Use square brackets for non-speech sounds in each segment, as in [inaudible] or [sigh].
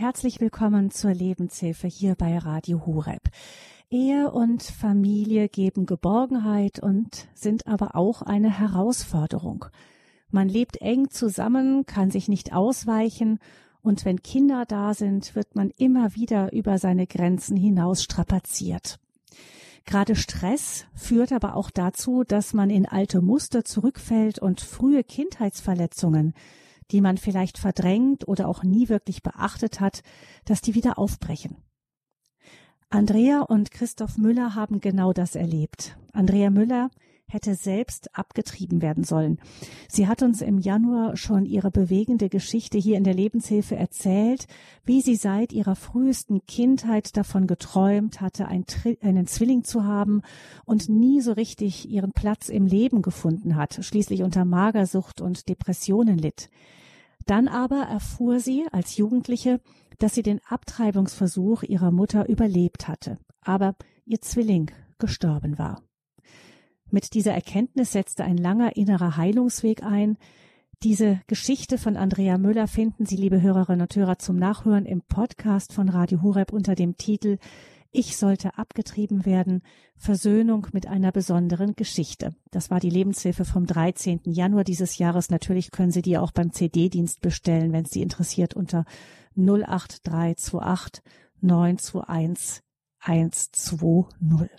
Herzlich willkommen zur Lebenshilfe hier bei Radio Hureb. Ehe und Familie geben Geborgenheit und sind aber auch eine Herausforderung. Man lebt eng zusammen, kann sich nicht ausweichen und wenn Kinder da sind, wird man immer wieder über seine Grenzen hinaus strapaziert. Gerade Stress führt aber auch dazu, dass man in alte Muster zurückfällt und frühe Kindheitsverletzungen die man vielleicht verdrängt oder auch nie wirklich beachtet hat, dass die wieder aufbrechen. Andrea und Christoph Müller haben genau das erlebt. Andrea Müller hätte selbst abgetrieben werden sollen. Sie hat uns im Januar schon ihre bewegende Geschichte hier in der Lebenshilfe erzählt, wie sie seit ihrer frühesten Kindheit davon geträumt hatte, einen Zwilling zu haben und nie so richtig ihren Platz im Leben gefunden hat, schließlich unter Magersucht und Depressionen litt. Dann aber erfuhr sie als Jugendliche, dass sie den Abtreibungsversuch ihrer Mutter überlebt hatte, aber ihr Zwilling gestorben war. Mit dieser Erkenntnis setzte ein langer innerer Heilungsweg ein. Diese Geschichte von Andrea Müller finden Sie, liebe Hörerinnen und Hörer, zum Nachhören im Podcast von Radio Horeb unter dem Titel ich sollte abgetrieben werden. Versöhnung mit einer besonderen Geschichte. Das war die Lebenshilfe vom 13. Januar dieses Jahres. Natürlich können Sie die auch beim CD-Dienst bestellen, wenn es Sie interessiert, unter 08328 921 120.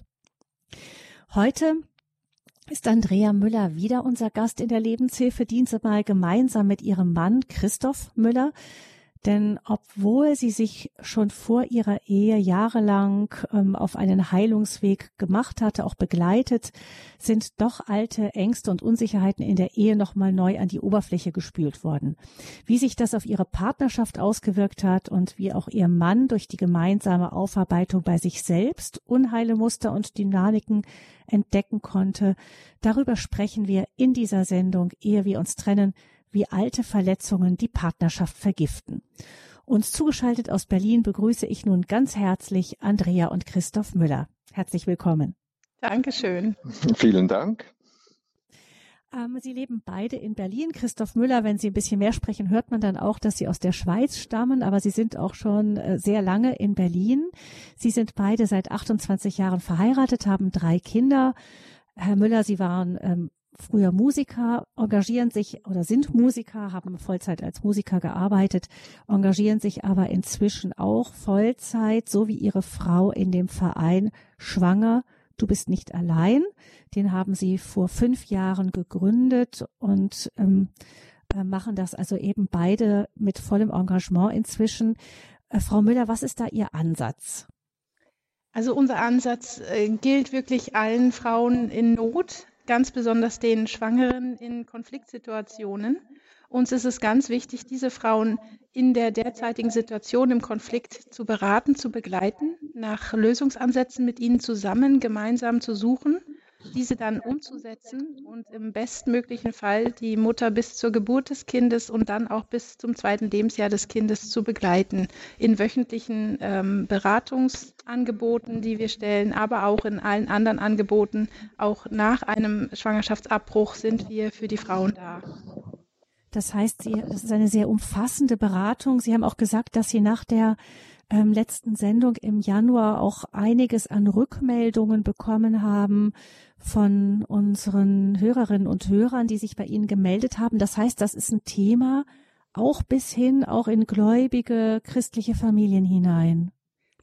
Heute ist Andrea Müller wieder unser Gast in der Lebenshilfe, Dienste mal gemeinsam mit ihrem Mann Christoph Müller. Denn obwohl sie sich schon vor ihrer Ehe jahrelang ähm, auf einen Heilungsweg gemacht hatte, auch begleitet, sind doch alte Ängste und Unsicherheiten in der Ehe nochmal neu an die Oberfläche gespült worden. Wie sich das auf ihre Partnerschaft ausgewirkt hat und wie auch ihr Mann durch die gemeinsame Aufarbeitung bei sich selbst unheile Muster und Dynamiken entdecken konnte, darüber sprechen wir in dieser Sendung, ehe wir uns trennen, wie alte Verletzungen die Partnerschaft vergiften. Uns zugeschaltet aus Berlin begrüße ich nun ganz herzlich Andrea und Christoph Müller. Herzlich willkommen. Dankeschön. [laughs] Vielen Dank. Ähm, Sie leben beide in Berlin. Christoph Müller, wenn Sie ein bisschen mehr sprechen, hört man dann auch, dass Sie aus der Schweiz stammen, aber Sie sind auch schon äh, sehr lange in Berlin. Sie sind beide seit 28 Jahren verheiratet, haben drei Kinder. Herr Müller, Sie waren ähm, früher Musiker, engagieren sich oder sind Musiker, haben Vollzeit als Musiker gearbeitet, engagieren sich aber inzwischen auch Vollzeit, so wie ihre Frau in dem Verein Schwanger. Du bist nicht allein. Den haben sie vor fünf Jahren gegründet und ähm, äh, machen das also eben beide mit vollem Engagement inzwischen. Äh, Frau Müller, was ist da Ihr Ansatz? Also unser Ansatz äh, gilt wirklich allen Frauen in Not, ganz besonders den Schwangeren in Konfliktsituationen. Uns ist es ganz wichtig, diese Frauen in der derzeitigen Situation im Konflikt zu beraten, zu begleiten, nach Lösungsansätzen mit ihnen zusammen gemeinsam zu suchen diese dann umzusetzen und im bestmöglichen Fall die Mutter bis zur Geburt des Kindes und dann auch bis zum zweiten Lebensjahr des Kindes zu begleiten. In wöchentlichen ähm, Beratungsangeboten, die wir stellen, aber auch in allen anderen Angeboten. Auch nach einem Schwangerschaftsabbruch sind wir für die Frauen da. Das heißt, Sie, das ist eine sehr umfassende Beratung. Sie haben auch gesagt, dass Sie nach der ähm, letzten Sendung im Januar auch einiges an Rückmeldungen bekommen haben von unseren Hörerinnen und Hörern, die sich bei Ihnen gemeldet haben. Das heißt, das ist ein Thema auch bis hin auch in gläubige christliche Familien hinein.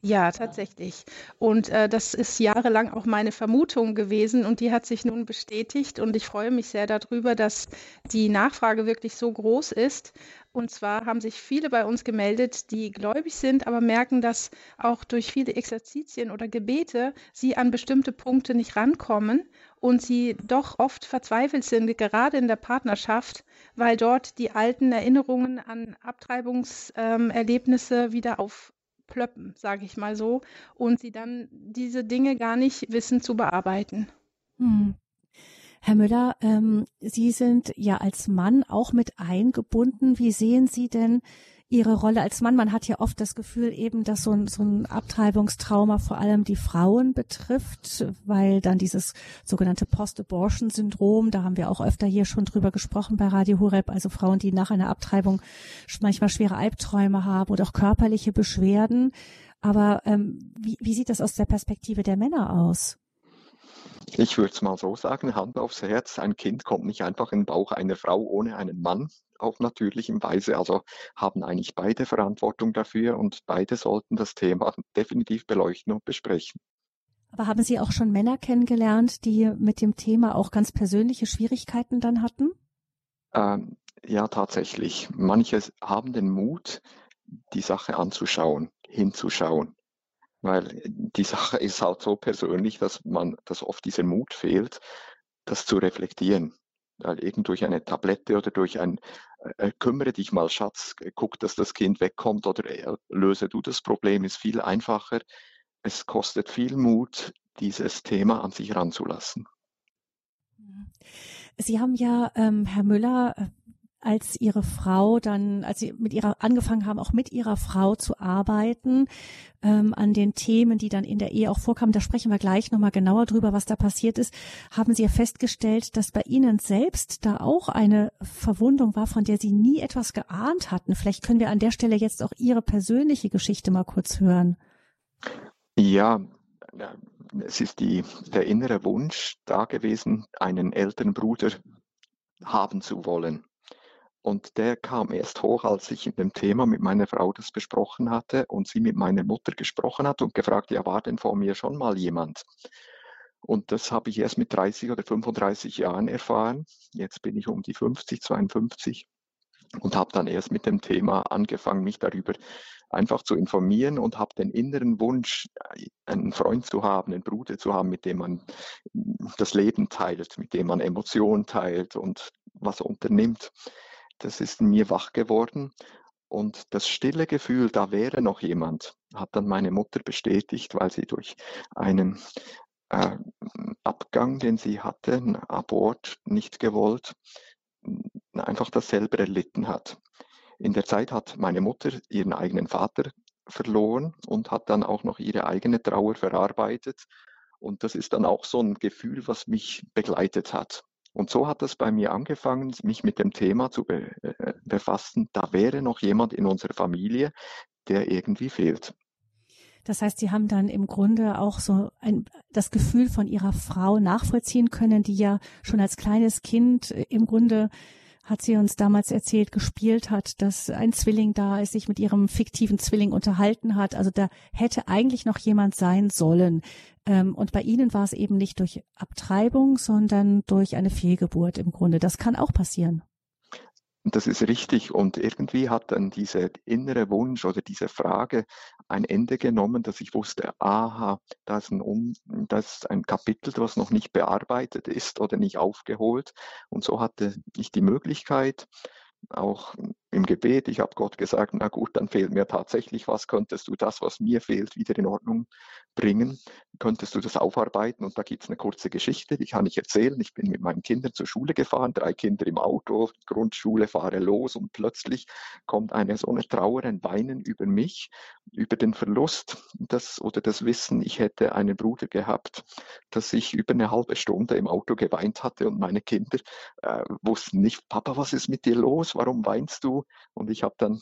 Ja, tatsächlich. Und äh, das ist jahrelang auch meine Vermutung gewesen und die hat sich nun bestätigt und ich freue mich sehr darüber, dass die Nachfrage wirklich so groß ist. Und zwar haben sich viele bei uns gemeldet, die gläubig sind, aber merken, dass auch durch viele Exerzitien oder Gebete sie an bestimmte Punkte nicht rankommen und sie doch oft verzweifelt sind, gerade in der Partnerschaft, weil dort die alten Erinnerungen an Abtreibungserlebnisse wieder auf plöppen, sage ich mal so, und sie dann diese Dinge gar nicht wissen zu bearbeiten. Hm. Herr Müller, ähm, Sie sind ja als Mann auch mit eingebunden. Wie sehen Sie denn Ihre Rolle als Mann. Man hat ja oft das Gefühl eben, dass so ein, so ein Abtreibungstrauma vor allem die Frauen betrifft, weil dann dieses sogenannte Post-Abortion-Syndrom, da haben wir auch öfter hier schon drüber gesprochen bei Radio Horeb, also Frauen, die nach einer Abtreibung manchmal schwere Albträume haben oder auch körperliche Beschwerden. Aber ähm, wie, wie sieht das aus der Perspektive der Männer aus? Ich würde es mal so sagen, Hand aufs Herz, ein Kind kommt nicht einfach in den Bauch einer Frau ohne einen Mann auf natürlichem Weise. Also haben eigentlich beide Verantwortung dafür und beide sollten das Thema definitiv beleuchten und besprechen. Aber haben Sie auch schon Männer kennengelernt, die mit dem Thema auch ganz persönliche Schwierigkeiten dann hatten? Ähm, ja, tatsächlich. Manche haben den Mut, die Sache anzuschauen, hinzuschauen. Weil die Sache [laughs] ist halt so persönlich, dass man, dass oft dieser Mut fehlt, das zu reflektieren. Weil irgend durch eine Tablette oder durch ein äh, äh kümmere dich mal, Schatz, guck, dass das Kind wegkommt oder äh, löse du das Problem, ist viel einfacher. Es kostet viel Mut, dieses Thema an sich ranzulassen. Sie haben ja, ähm, Herr Müller, als ihre Frau dann, als sie mit ihrer angefangen haben, auch mit ihrer Frau zu arbeiten ähm, an den Themen, die dann in der Ehe auch vorkamen, da sprechen wir gleich nochmal genauer drüber, was da passiert ist, haben sie ja festgestellt, dass bei ihnen selbst da auch eine Verwundung war, von der sie nie etwas geahnt hatten. Vielleicht können wir an der Stelle jetzt auch ihre persönliche Geschichte mal kurz hören. Ja, es ist die, der innere Wunsch da gewesen, einen älteren Bruder haben zu wollen. Und der kam erst hoch, als ich in dem Thema mit meiner Frau das besprochen hatte und sie mit meiner Mutter gesprochen hat und gefragt, ja, war denn vor mir schon mal jemand? Und das habe ich erst mit 30 oder 35 Jahren erfahren. Jetzt bin ich um die 50, 52 und habe dann erst mit dem Thema angefangen, mich darüber einfach zu informieren und habe den inneren Wunsch, einen Freund zu haben, einen Bruder zu haben, mit dem man das Leben teilt, mit dem man Emotionen teilt und was unternimmt das ist in mir wach geworden. Und das stille Gefühl, da wäre noch jemand, hat dann meine Mutter bestätigt, weil sie durch einen äh, Abgang, den sie hatte, einen Abort nicht gewollt, einfach das selber erlitten hat. In der Zeit hat meine Mutter ihren eigenen Vater verloren und hat dann auch noch ihre eigene Trauer verarbeitet. Und das ist dann auch so ein Gefühl, was mich begleitet hat. Und so hat es bei mir angefangen, mich mit dem Thema zu be äh, befassen. Da wäre noch jemand in unserer Familie, der irgendwie fehlt. Das heißt, Sie haben dann im Grunde auch so ein, das Gefühl von Ihrer Frau nachvollziehen können, die ja schon als kleines Kind äh, im Grunde hat sie uns damals erzählt, gespielt hat, dass ein Zwilling da ist, sich mit ihrem fiktiven Zwilling unterhalten hat. Also da hätte eigentlich noch jemand sein sollen. Ähm, und bei Ihnen war es eben nicht durch Abtreibung, sondern durch eine Fehlgeburt im Grunde. Das kann auch passieren. Das ist richtig. Und irgendwie hat dann dieser innere Wunsch oder diese Frage ein Ende genommen, dass ich wusste, aha, das ist ein, das ist ein Kapitel, was noch nicht bearbeitet ist oder nicht aufgeholt. Und so hatte ich die Möglichkeit, auch im Gebet, ich habe Gott gesagt, na gut, dann fehlt mir tatsächlich was, könntest du das, was mir fehlt, wieder in Ordnung bringen, könntest du das aufarbeiten? Und da gibt es eine kurze Geschichte, die kann ich erzählen. Ich bin mit meinen Kindern zur Schule gefahren, drei Kinder im Auto, Grundschule, fahre los und plötzlich kommt eine so eine Trauer, ein Weinen über mich, über den Verlust das, oder das Wissen, ich hätte einen Bruder gehabt, dass ich über eine halbe Stunde im Auto geweint hatte. Und meine Kinder äh, wussten nicht, Papa, was ist mit dir los, warum weinst du? Und ich habe dann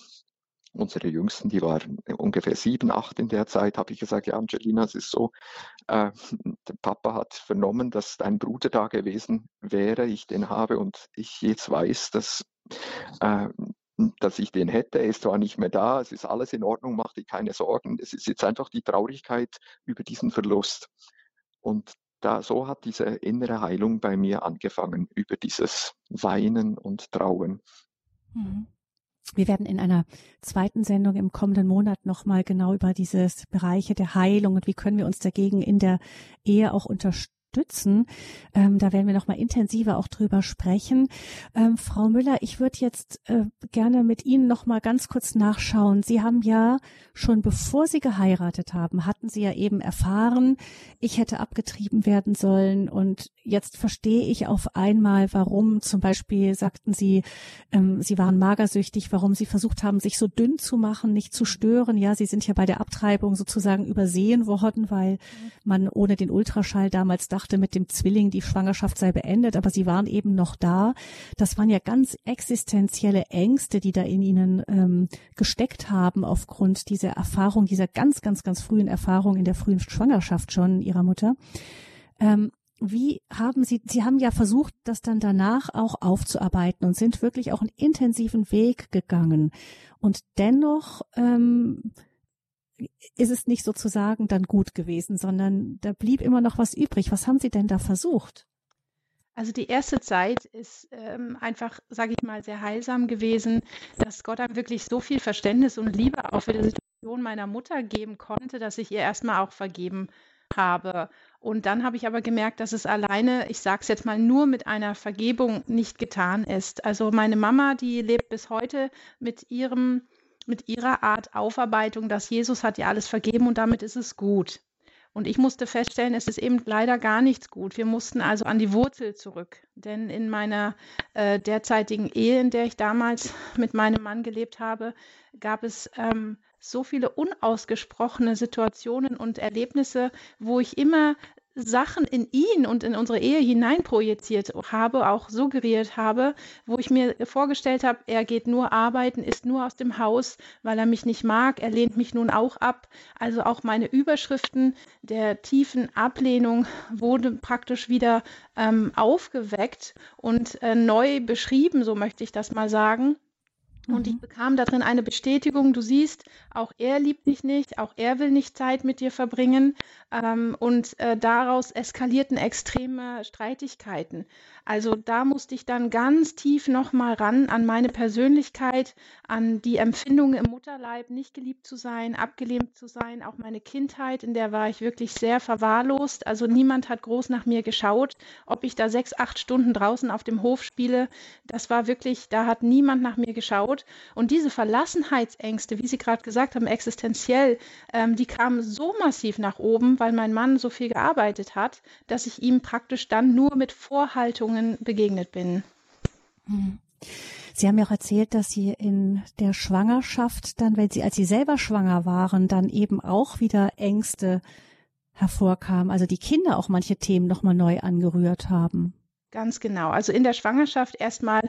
unsere Jüngsten, die waren ungefähr sieben, acht in der Zeit, habe ich gesagt, ja, Angelina, es ist so, äh, der Papa hat vernommen, dass dein Bruder da gewesen wäre, ich den habe und ich jetzt weiß, dass, äh, dass ich den hätte. Er ist zwar nicht mehr da, es ist alles in Ordnung, mach dir keine Sorgen. Es ist jetzt einfach die Traurigkeit über diesen Verlust. Und da, so hat diese innere Heilung bei mir angefangen, über dieses Weinen und Trauen. Mhm. Wir werden in einer zweiten Sendung im kommenden Monat nochmal genau über diese Bereiche der Heilung und wie können wir uns dagegen in der Ehe auch unterstützen unterstützen. Ähm, da werden wir noch mal intensiver auch drüber sprechen. Ähm, Frau Müller, ich würde jetzt äh, gerne mit Ihnen noch mal ganz kurz nachschauen. Sie haben ja schon bevor Sie geheiratet haben, hatten Sie ja eben erfahren, ich hätte abgetrieben werden sollen und jetzt verstehe ich auf einmal, warum zum Beispiel sagten Sie, ähm, Sie waren magersüchtig, warum Sie versucht haben, sich so dünn zu machen, nicht zu stören. Ja, Sie sind ja bei der Abtreibung sozusagen übersehen worden, weil man ohne den Ultraschall damals dachte, mit dem Zwilling die Schwangerschaft sei beendet, aber Sie waren eben noch da. Das waren ja ganz existenzielle Ängste, die da in Ihnen ähm, gesteckt haben aufgrund dieser Erfahrung, dieser ganz, ganz, ganz frühen Erfahrung in der frühen Schwangerschaft schon Ihrer Mutter. Ähm, wie haben Sie, Sie haben ja versucht, das dann danach auch aufzuarbeiten und sind wirklich auch einen intensiven Weg gegangen. Und dennoch ähm, ist es nicht sozusagen dann gut gewesen, sondern da blieb immer noch was übrig. Was haben Sie denn da versucht? Also die erste Zeit ist ähm, einfach, sage ich mal, sehr heilsam gewesen, dass Gott einem wirklich so viel Verständnis und Liebe auch für die Situation meiner Mutter geben konnte, dass ich ihr erstmal auch vergeben habe. Und dann habe ich aber gemerkt, dass es alleine, ich sage es jetzt mal, nur mit einer Vergebung nicht getan ist. Also meine Mama, die lebt bis heute mit ihrem mit ihrer Art Aufarbeitung, dass Jesus hat ja alles vergeben und damit ist es gut. Und ich musste feststellen, es ist eben leider gar nichts gut. Wir mussten also an die Wurzel zurück. Denn in meiner äh, derzeitigen Ehe, in der ich damals mit meinem Mann gelebt habe, gab es ähm, so viele unausgesprochene Situationen und Erlebnisse, wo ich immer Sachen in ihn und in unsere Ehe hineinprojiziert habe, auch suggeriert habe, wo ich mir vorgestellt habe, er geht nur arbeiten, ist nur aus dem Haus, weil er mich nicht mag, er lehnt mich nun auch ab. Also auch meine Überschriften der tiefen Ablehnung wurden praktisch wieder ähm, aufgeweckt und äh, neu beschrieben, so möchte ich das mal sagen. Und ich mhm. bekam darin eine Bestätigung, du siehst, auch er liebt dich nicht, auch er will nicht Zeit mit dir verbringen. Ähm, und äh, daraus eskalierten extreme Streitigkeiten. Also da musste ich dann ganz tief nochmal ran an meine Persönlichkeit, an die Empfindung im Mutterleib, nicht geliebt zu sein, abgelehnt zu sein. Auch meine Kindheit, in der war ich wirklich sehr verwahrlost. Also niemand hat groß nach mir geschaut, ob ich da sechs, acht Stunden draußen auf dem Hof spiele. Das war wirklich, da hat niemand nach mir geschaut. Und diese Verlassenheitsängste, wie Sie gerade gesagt haben, existenziell, ähm, die kamen so massiv nach oben, weil mein Mann so viel gearbeitet hat, dass ich ihm praktisch dann nur mit Vorhaltungen begegnet bin. Hm. Sie haben ja auch erzählt, dass Sie in der Schwangerschaft dann, wenn Sie, als Sie selber schwanger waren, dann eben auch wieder Ängste hervorkamen, also die Kinder auch manche Themen nochmal neu angerührt haben. Ganz genau. Also in der Schwangerschaft erstmal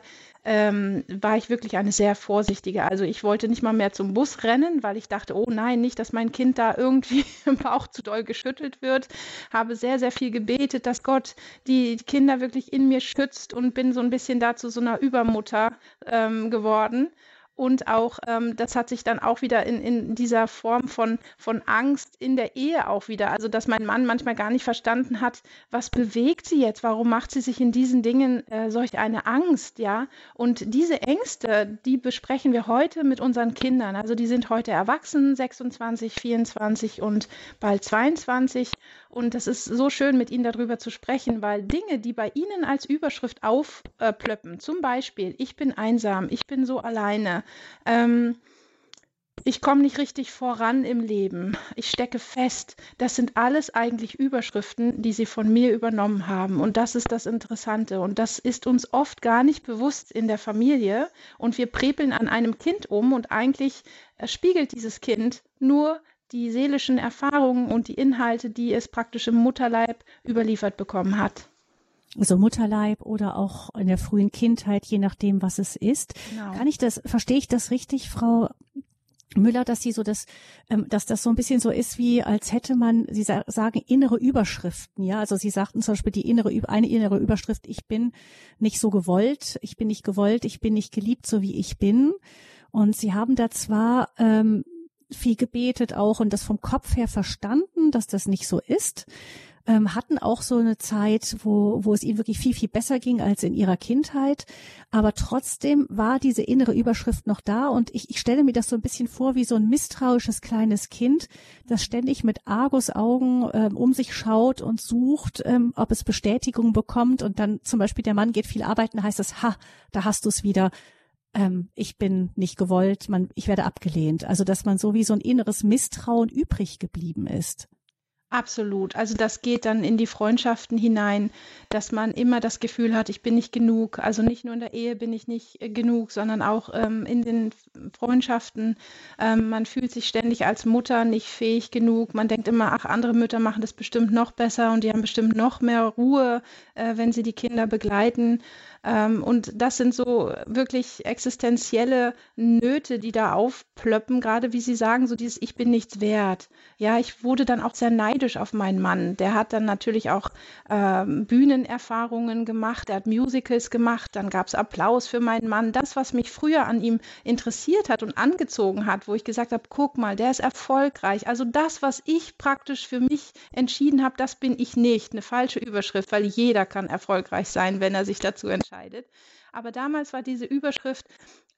ähm, war ich wirklich eine sehr vorsichtige. Also ich wollte nicht mal mehr zum Bus rennen, weil ich dachte, oh nein, nicht, dass mein Kind da irgendwie [laughs] im Bauch zu doll geschüttelt wird. Habe sehr, sehr viel gebetet, dass Gott die Kinder wirklich in mir schützt und bin so ein bisschen dazu so einer Übermutter ähm, geworden und auch ähm, das hat sich dann auch wieder in, in dieser Form von, von Angst in der Ehe auch wieder, also dass mein Mann manchmal gar nicht verstanden hat, was bewegt sie jetzt, warum macht sie sich in diesen Dingen äh, solch eine Angst, ja? Und diese Ängste, die besprechen wir heute mit unseren Kindern, also die sind heute erwachsen, 26, 24 und bald 22 und das ist so schön, mit Ihnen darüber zu sprechen, weil Dinge, die bei Ihnen als Überschrift aufplöppen, zum Beispiel, ich bin einsam, ich bin so alleine, ähm, ich komme nicht richtig voran im Leben, ich stecke fest, das sind alles eigentlich Überschriften, die Sie von mir übernommen haben. Und das ist das Interessante. Und das ist uns oft gar nicht bewusst in der Familie. Und wir prepeln an einem Kind um und eigentlich äh, spiegelt dieses Kind nur die seelischen Erfahrungen und die Inhalte, die es praktisch im Mutterleib überliefert bekommen hat. Also Mutterleib oder auch in der frühen Kindheit, je nachdem, was es ist. Genau. Kann ich das, verstehe ich das richtig, Frau Müller, dass sie so das, ähm, dass das so ein bisschen so ist, wie als hätte man, Sie sagen innere Überschriften, ja. Also Sie sagten zum Beispiel die innere, eine innere Überschrift, ich bin nicht so gewollt, ich bin nicht gewollt, ich bin nicht geliebt, so wie ich bin. Und Sie haben da zwar ähm, viel gebetet auch und das vom Kopf her verstanden, dass das nicht so ist. ähm, hatten auch so eine Zeit, wo, wo es ihnen wirklich viel, viel besser ging als in ihrer Kindheit. Aber trotzdem war diese innere Überschrift noch da und ich, ich stelle mir das so ein bisschen vor wie so ein misstrauisches kleines Kind, das ständig mit Argusaugen ähm, um sich schaut und sucht, ähm, ob es Bestätigung bekommt und dann zum Beispiel der Mann geht viel arbeiten, heißt es, ha, da hast du es wieder ähm, ich bin nicht gewollt, man, ich werde abgelehnt. Also dass man so wie so ein inneres Misstrauen übrig geblieben ist. Absolut. Also das geht dann in die Freundschaften hinein, dass man immer das Gefühl hat, ich bin nicht genug. Also nicht nur in der Ehe bin ich nicht äh, genug, sondern auch ähm, in den Freundschaften. Ähm, man fühlt sich ständig als Mutter nicht fähig genug. Man denkt immer, ach, andere Mütter machen das bestimmt noch besser und die haben bestimmt noch mehr Ruhe, äh, wenn sie die Kinder begleiten. Ähm, und das sind so wirklich existenzielle Nöte, die da aufplöppen, gerade wie Sie sagen, so dieses Ich bin nichts wert. Ja, ich wurde dann auch sehr neidisch auf meinen Mann. Der hat dann natürlich auch ähm, Bühnenerfahrungen gemacht, er hat Musicals gemacht, dann gab es Applaus für meinen Mann. Das, was mich früher an ihm interessiert hat und angezogen hat, wo ich gesagt habe, guck mal, der ist erfolgreich. Also das, was ich praktisch für mich entschieden habe, das bin ich nicht. Eine falsche Überschrift, weil jeder kann erfolgreich sein, wenn er sich dazu entscheidet entscheidet. Aber damals war diese Überschrift,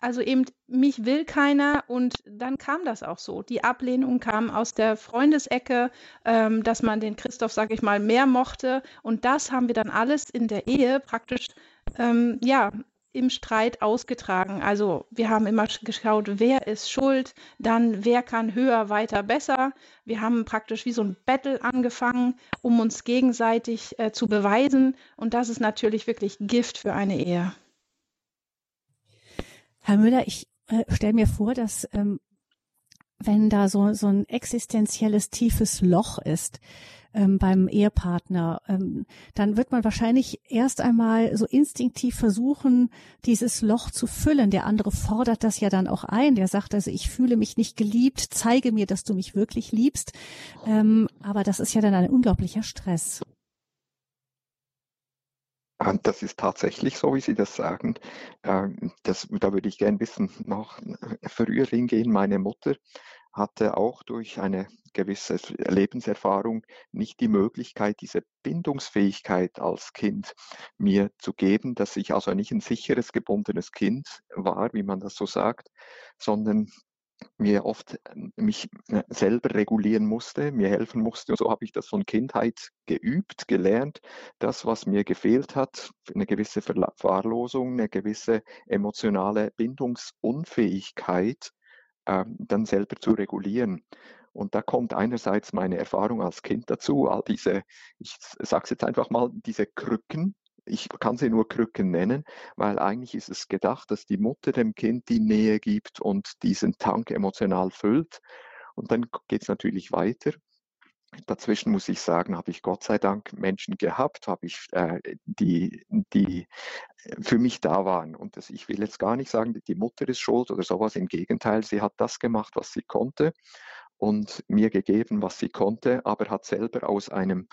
also eben, mich will keiner und dann kam das auch so. Die Ablehnung kam aus der Freundesecke, ähm, dass man den Christoph, sage ich mal, mehr mochte. Und das haben wir dann alles in der Ehe praktisch, ähm, ja, im Streit ausgetragen. Also wir haben immer geschaut, wer ist schuld, dann wer kann höher, weiter, besser. Wir haben praktisch wie so ein Battle angefangen, um uns gegenseitig äh, zu beweisen. Und das ist natürlich wirklich Gift für eine Ehe. Herr Müller, ich äh, stelle mir vor, dass ähm, wenn da so, so ein existenzielles tiefes Loch ist, ähm, beim Ehepartner, ähm, dann wird man wahrscheinlich erst einmal so instinktiv versuchen, dieses Loch zu füllen. Der andere fordert das ja dann auch ein. Der sagt also, ich fühle mich nicht geliebt, zeige mir, dass du mich wirklich liebst. Ähm, aber das ist ja dann ein unglaublicher Stress. Das ist tatsächlich so, wie Sie das sagen. Ähm, das, da würde ich gerne ein bisschen noch früher hingehen. Meine Mutter hatte auch durch eine gewisse Lebenserfahrung nicht die Möglichkeit, diese Bindungsfähigkeit als Kind mir zu geben, dass ich also nicht ein sicheres, gebundenes Kind war, wie man das so sagt, sondern mir oft ähm, mich äh, selber regulieren musste, mir helfen musste. Und so habe ich das von Kindheit geübt, gelernt. Das, was mir gefehlt hat, eine gewisse Verwahrlosung, eine gewisse emotionale Bindungsunfähigkeit, ähm, dann selber zu regulieren. Und da kommt einerseits meine Erfahrung als Kind dazu, all diese, ich sage es jetzt einfach mal, diese Krücken, ich kann sie nur Krücken nennen, weil eigentlich ist es gedacht, dass die Mutter dem Kind die Nähe gibt und diesen Tank emotional füllt. Und dann geht es natürlich weiter. Dazwischen muss ich sagen, habe ich Gott sei Dank Menschen gehabt, habe ich äh, die, die für mich da waren. Und das, ich will jetzt gar nicht sagen, die Mutter ist schuld oder sowas. Im Gegenteil, sie hat das gemacht, was sie konnte und mir gegeben, was sie konnte, aber hat selber aus einem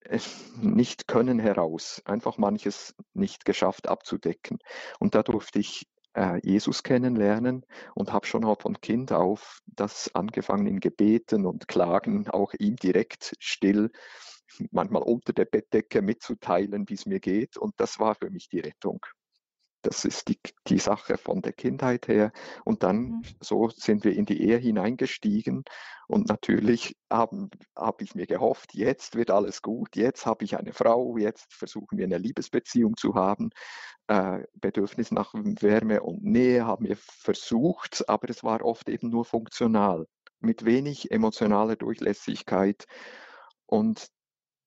äh, nicht können heraus einfach manches nicht geschafft abzudecken. Und da durfte ich äh, Jesus kennenlernen und habe schon auch von Kind auf das angefangen in Gebeten und Klagen auch ihm direkt still manchmal unter der Bettdecke mitzuteilen, wie es mir geht. Und das war für mich die Rettung. Das ist die, die Sache von der Kindheit her. Und dann mhm. so sind wir in die Ehe hineingestiegen. Und natürlich habe hab ich mir gehofft, jetzt wird alles gut, jetzt habe ich eine Frau, jetzt versuchen wir eine Liebesbeziehung zu haben. Äh, Bedürfnis nach Wärme und Nähe haben wir versucht, aber es war oft eben nur funktional, mit wenig emotionaler Durchlässigkeit. Und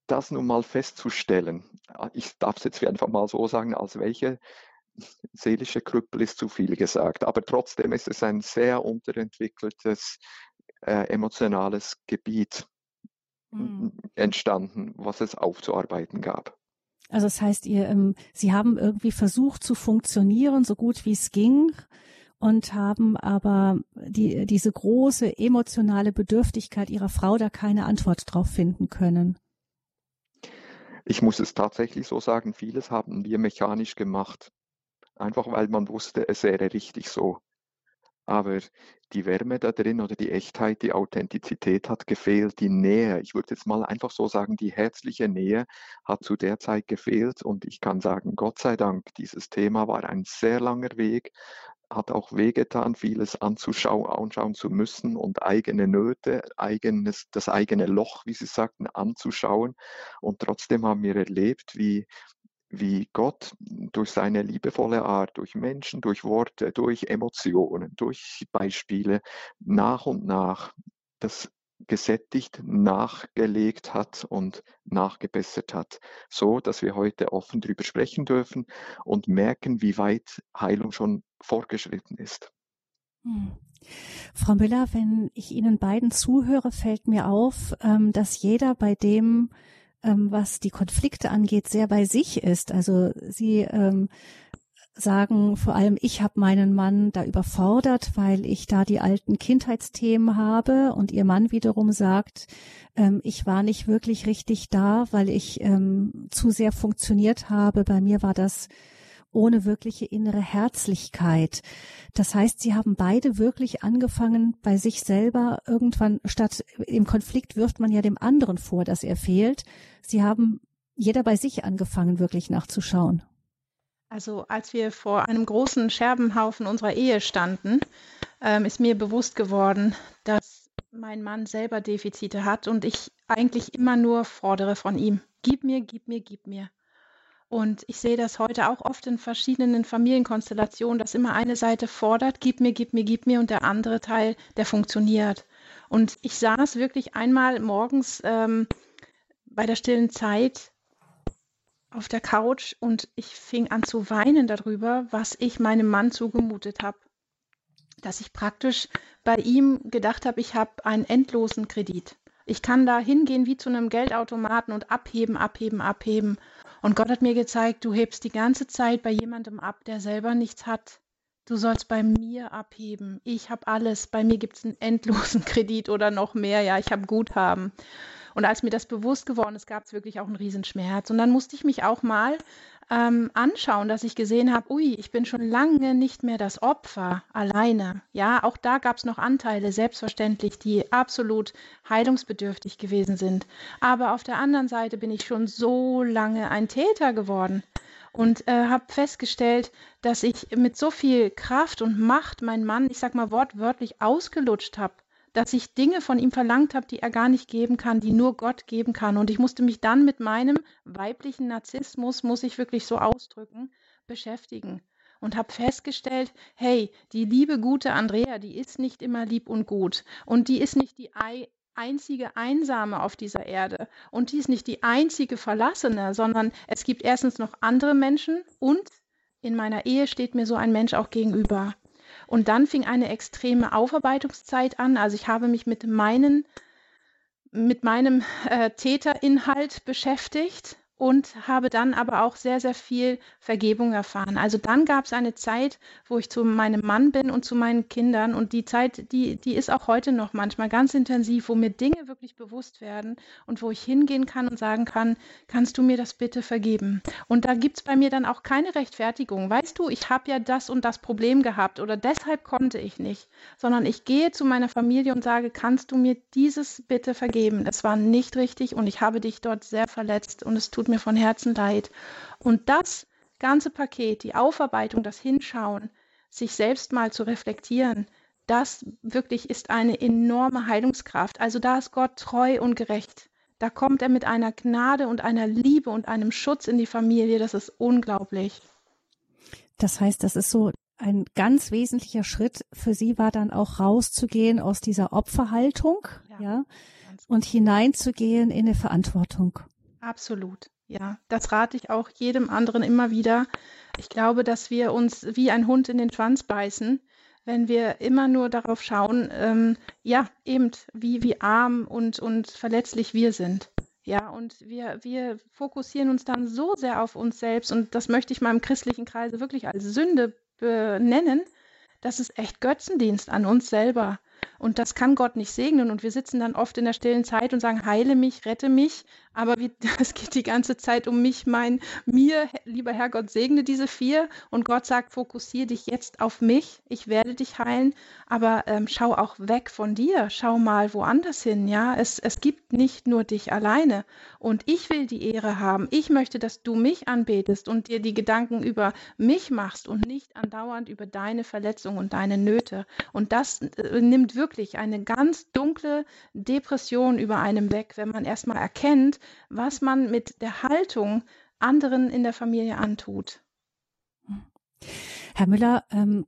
das nun mal festzustellen, äh, ich darf es jetzt einfach mal so sagen, als welche seelische Krüppel ist zu viel gesagt, aber trotzdem ist es ein sehr unterentwickeltes äh, emotionales Gebiet mhm. entstanden, was es aufzuarbeiten gab. Also das heißt, ihr, ähm, Sie haben irgendwie versucht zu funktionieren, so gut wie es ging, und haben aber die, diese große emotionale Bedürftigkeit Ihrer Frau da keine Antwort drauf finden können. Ich muss es tatsächlich so sagen, vieles haben wir mechanisch gemacht. Einfach weil man wusste, es wäre richtig so. aber die Wärme da drin oder die Echtheit, die Authentizität hat gefehlt, die Nähe, ich würde jetzt mal einfach so sagen, die herzliche Nähe hat zu der Zeit gefehlt und ich kann sagen, Gott sei Dank, dieses Thema war ein sehr langer Weg, hat auch wehgetan, vieles anzuschauen, anschauen zu müssen und eigene Nöte, eigenes, das eigene Loch, wie Sie sagten, anzuschauen. Und trotzdem haben wir erlebt, wie wie Gott durch seine liebevolle Art, durch Menschen, durch Worte, durch Emotionen, durch Beispiele nach und nach das gesättigt, nachgelegt hat und nachgebessert hat, so dass wir heute offen darüber sprechen dürfen und merken, wie weit Heilung schon fortgeschritten ist. Hm. Frau Müller, wenn ich Ihnen beiden zuhöre, fällt mir auf, ähm, dass jeder bei dem ähm, was die Konflikte angeht, sehr bei sich ist. Also sie ähm, sagen vor allem, ich habe meinen Mann da überfordert, weil ich da die alten Kindheitsthemen habe und ihr Mann wiederum sagt, ähm, ich war nicht wirklich richtig da, weil ich ähm, zu sehr funktioniert habe. Bei mir war das ohne wirkliche innere Herzlichkeit. Das heißt, sie haben beide wirklich angefangen, bei sich selber irgendwann, statt im Konflikt wirft man ja dem anderen vor, dass er fehlt. Sie haben jeder bei sich angefangen, wirklich nachzuschauen. Also als wir vor einem großen Scherbenhaufen unserer Ehe standen, ähm, ist mir bewusst geworden, dass mein Mann selber Defizite hat und ich eigentlich immer nur fordere von ihm. Gib mir, gib mir, gib mir. Und ich sehe das heute auch oft in verschiedenen Familienkonstellationen, dass immer eine Seite fordert, gib mir, gib mir, gib mir und der andere Teil, der funktioniert. Und ich saß wirklich einmal morgens ähm, bei der stillen Zeit auf der Couch und ich fing an zu weinen darüber, was ich meinem Mann zugemutet habe. Dass ich praktisch bei ihm gedacht habe, ich habe einen endlosen Kredit. Ich kann da hingehen wie zu einem Geldautomaten und abheben, abheben, abheben. Und Gott hat mir gezeigt, du hebst die ganze Zeit bei jemandem ab, der selber nichts hat. Du sollst bei mir abheben. Ich habe alles. Bei mir gibt es einen endlosen [laughs] Kredit oder noch mehr. Ja, ich habe Guthaben. Und als mir das bewusst geworden ist, gab es wirklich auch einen Riesenschmerz. Und dann musste ich mich auch mal ähm, anschauen, dass ich gesehen habe, ui, ich bin schon lange nicht mehr das Opfer alleine. Ja, auch da gab es noch Anteile, selbstverständlich, die absolut heilungsbedürftig gewesen sind. Aber auf der anderen Seite bin ich schon so lange ein Täter geworden und äh, habe festgestellt, dass ich mit so viel Kraft und Macht meinen Mann, ich sag mal wortwörtlich, ausgelutscht habe dass ich Dinge von ihm verlangt habe, die er gar nicht geben kann, die nur Gott geben kann. Und ich musste mich dann mit meinem weiblichen Narzissmus, muss ich wirklich so ausdrücken, beschäftigen. Und habe festgestellt, hey, die liebe, gute Andrea, die ist nicht immer lieb und gut. Und die ist nicht die einzige Einsame auf dieser Erde. Und die ist nicht die einzige Verlassene, sondern es gibt erstens noch andere Menschen und in meiner Ehe steht mir so ein Mensch auch gegenüber. Und dann fing eine extreme Aufarbeitungszeit an. Also ich habe mich mit meinen mit meinem äh, Täterinhalt beschäftigt und habe dann aber auch sehr, sehr viel Vergebung erfahren. Also dann gab es eine Zeit, wo ich zu meinem Mann bin und zu meinen Kindern und die Zeit, die, die ist auch heute noch manchmal ganz intensiv, wo mir Dinge wirklich bewusst werden und wo ich hingehen kann und sagen kann, kannst du mir das bitte vergeben? Und da gibt es bei mir dann auch keine Rechtfertigung. Weißt du, ich habe ja das und das Problem gehabt oder deshalb konnte ich nicht, sondern ich gehe zu meiner Familie und sage, kannst du mir dieses bitte vergeben? Das war nicht richtig und ich habe dich dort sehr verletzt und es tut tut mir von Herzen leid. Und das ganze Paket, die Aufarbeitung, das Hinschauen, sich selbst mal zu reflektieren, das wirklich ist eine enorme Heilungskraft. Also da ist Gott treu und gerecht. Da kommt er mit einer Gnade und einer Liebe und einem Schutz in die Familie. Das ist unglaublich. Das heißt, das ist so ein ganz wesentlicher Schritt für Sie war dann auch rauszugehen aus dieser Opferhaltung, ja, ja und hineinzugehen in eine Verantwortung. Absolut. Ja, das rate ich auch jedem anderen immer wieder. Ich glaube, dass wir uns wie ein Hund in den Schwanz beißen, wenn wir immer nur darauf schauen, ähm, ja, eben wie, wie arm und, und verletzlich wir sind. Ja, und wir, wir fokussieren uns dann so sehr auf uns selbst und das möchte ich mal im christlichen Kreise wirklich als Sünde benennen. Das ist echt Götzendienst an uns selber. Und das kann Gott nicht segnen. Und wir sitzen dann oft in der stillen Zeit und sagen, heile mich, rette mich. Aber es [laughs] geht die ganze Zeit um mich, mein, mir, lieber Herrgott, segne diese vier. Und Gott sagt, fokussiere dich jetzt auf mich. Ich werde dich heilen. Aber ähm, schau auch weg von dir. Schau mal woanders hin. Ja, es, es gibt nicht nur dich alleine. Und ich will die Ehre haben. Ich möchte, dass du mich anbetest und dir die Gedanken über mich machst und nicht andauernd über deine Verletzungen und deine Nöte. Und das äh, nimmt wirklich eine ganz dunkle Depression über einem weg, wenn man erstmal erkennt, was man mit der Haltung anderen in der Familie antut. Herr Müller, ähm,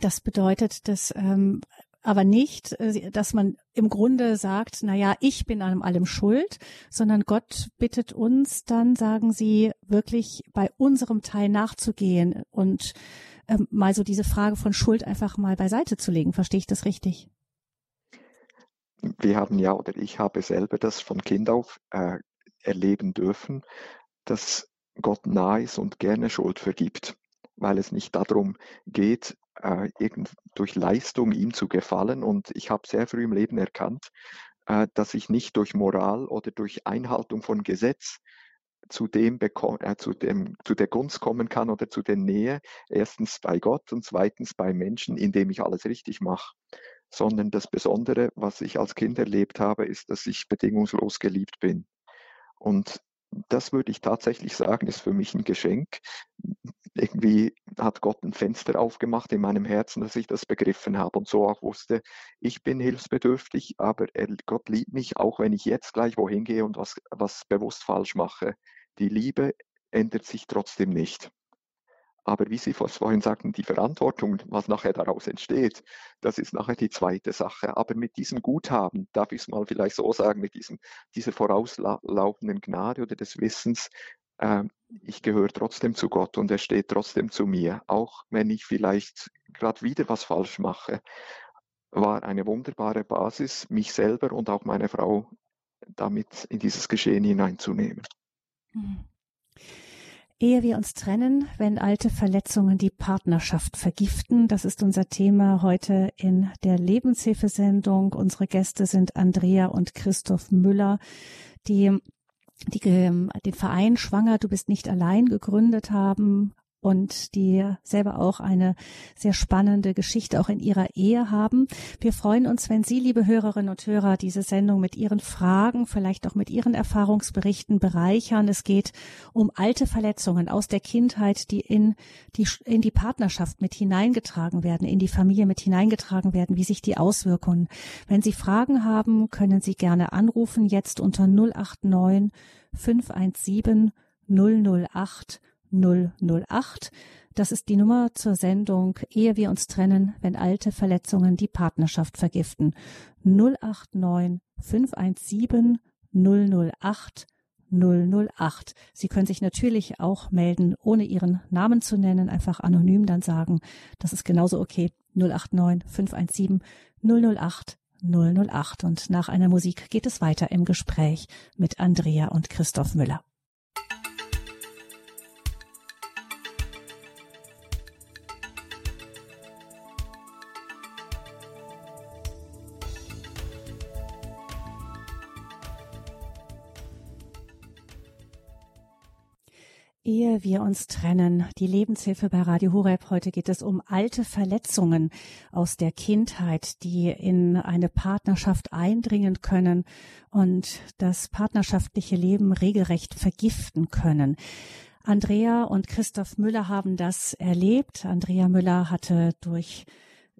das bedeutet, dass ähm, aber nicht, äh, dass man im Grunde sagt, na ja, ich bin an allem schuld, sondern Gott bittet uns dann, sagen Sie, wirklich bei unserem Teil nachzugehen und ähm, mal so diese Frage von Schuld einfach mal beiseite zu legen. Verstehe ich das richtig? Wir haben ja, oder ich habe selber das von Kind auf äh, erleben dürfen, dass Gott nah ist und gerne Schuld vergibt, weil es nicht darum geht, äh, irgend, durch Leistung ihm zu gefallen. Und ich habe sehr früh im Leben erkannt, äh, dass ich nicht durch Moral oder durch Einhaltung von Gesetz zu dem, äh, zu dem, zu der Gunst kommen kann oder zu der Nähe, erstens bei Gott und zweitens bei Menschen, indem ich alles richtig mache. Sondern das Besondere, was ich als Kind erlebt habe, ist, dass ich bedingungslos geliebt bin. Und das würde ich tatsächlich sagen, ist für mich ein Geschenk. Irgendwie hat Gott ein Fenster aufgemacht in meinem Herzen, dass ich das begriffen habe und so auch wusste, ich bin hilfsbedürftig, aber er, Gott liebt mich, auch wenn ich jetzt gleich wohin gehe und was, was bewusst falsch mache. Die Liebe ändert sich trotzdem nicht. Aber wie Sie vorhin sagten, die Verantwortung, was nachher daraus entsteht, das ist nachher die zweite Sache. Aber mit diesem Guthaben, darf ich es mal vielleicht so sagen, mit diesem, dieser vorauslaufenden Gnade oder des Wissens, äh, ich gehöre trotzdem zu Gott und er steht trotzdem zu mir, auch wenn ich vielleicht gerade wieder was falsch mache, war eine wunderbare Basis, mich selber und auch meine Frau damit in dieses Geschehen hineinzunehmen. Mhm. Ehe wir uns trennen, wenn alte Verletzungen die Partnerschaft vergiften. Das ist unser Thema heute in der Lebenshilfesendung. Unsere Gäste sind Andrea und Christoph Müller, die, die den Verein Schwanger, du bist nicht allein gegründet haben und die selber auch eine sehr spannende Geschichte auch in ihrer Ehe haben. Wir freuen uns, wenn Sie, liebe Hörerinnen und Hörer, diese Sendung mit Ihren Fragen, vielleicht auch mit Ihren Erfahrungsberichten bereichern. Es geht um alte Verletzungen aus der Kindheit, die in die, in die Partnerschaft mit hineingetragen werden, in die Familie mit hineingetragen werden, wie sich die Auswirkungen. Wenn Sie Fragen haben, können Sie gerne anrufen, jetzt unter 089 517 008 008. Das ist die Nummer zur Sendung Ehe wir uns trennen, wenn alte Verletzungen die Partnerschaft vergiften. 089 517 008 008. Sie können sich natürlich auch melden, ohne Ihren Namen zu nennen, einfach anonym dann sagen, das ist genauso okay. 089 517 008 008. Und nach einer Musik geht es weiter im Gespräch mit Andrea und Christoph Müller. Ehe wir uns trennen, die Lebenshilfe bei Radio Horeb. Heute geht es um alte Verletzungen aus der Kindheit, die in eine Partnerschaft eindringen können und das partnerschaftliche Leben regelrecht vergiften können. Andrea und Christoph Müller haben das erlebt. Andrea Müller hatte durch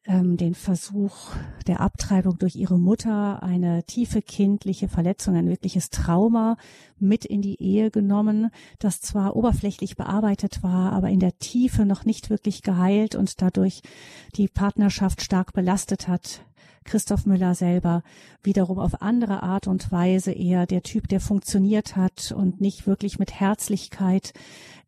ähm, den Versuch der Abtreibung durch ihre Mutter eine tiefe kindliche Verletzung, ein wirkliches Trauma mit in die Ehe genommen, das zwar oberflächlich bearbeitet war, aber in der Tiefe noch nicht wirklich geheilt und dadurch die Partnerschaft stark belastet hat. Christoph Müller selber wiederum auf andere Art und Weise eher der Typ, der funktioniert hat und nicht wirklich mit Herzlichkeit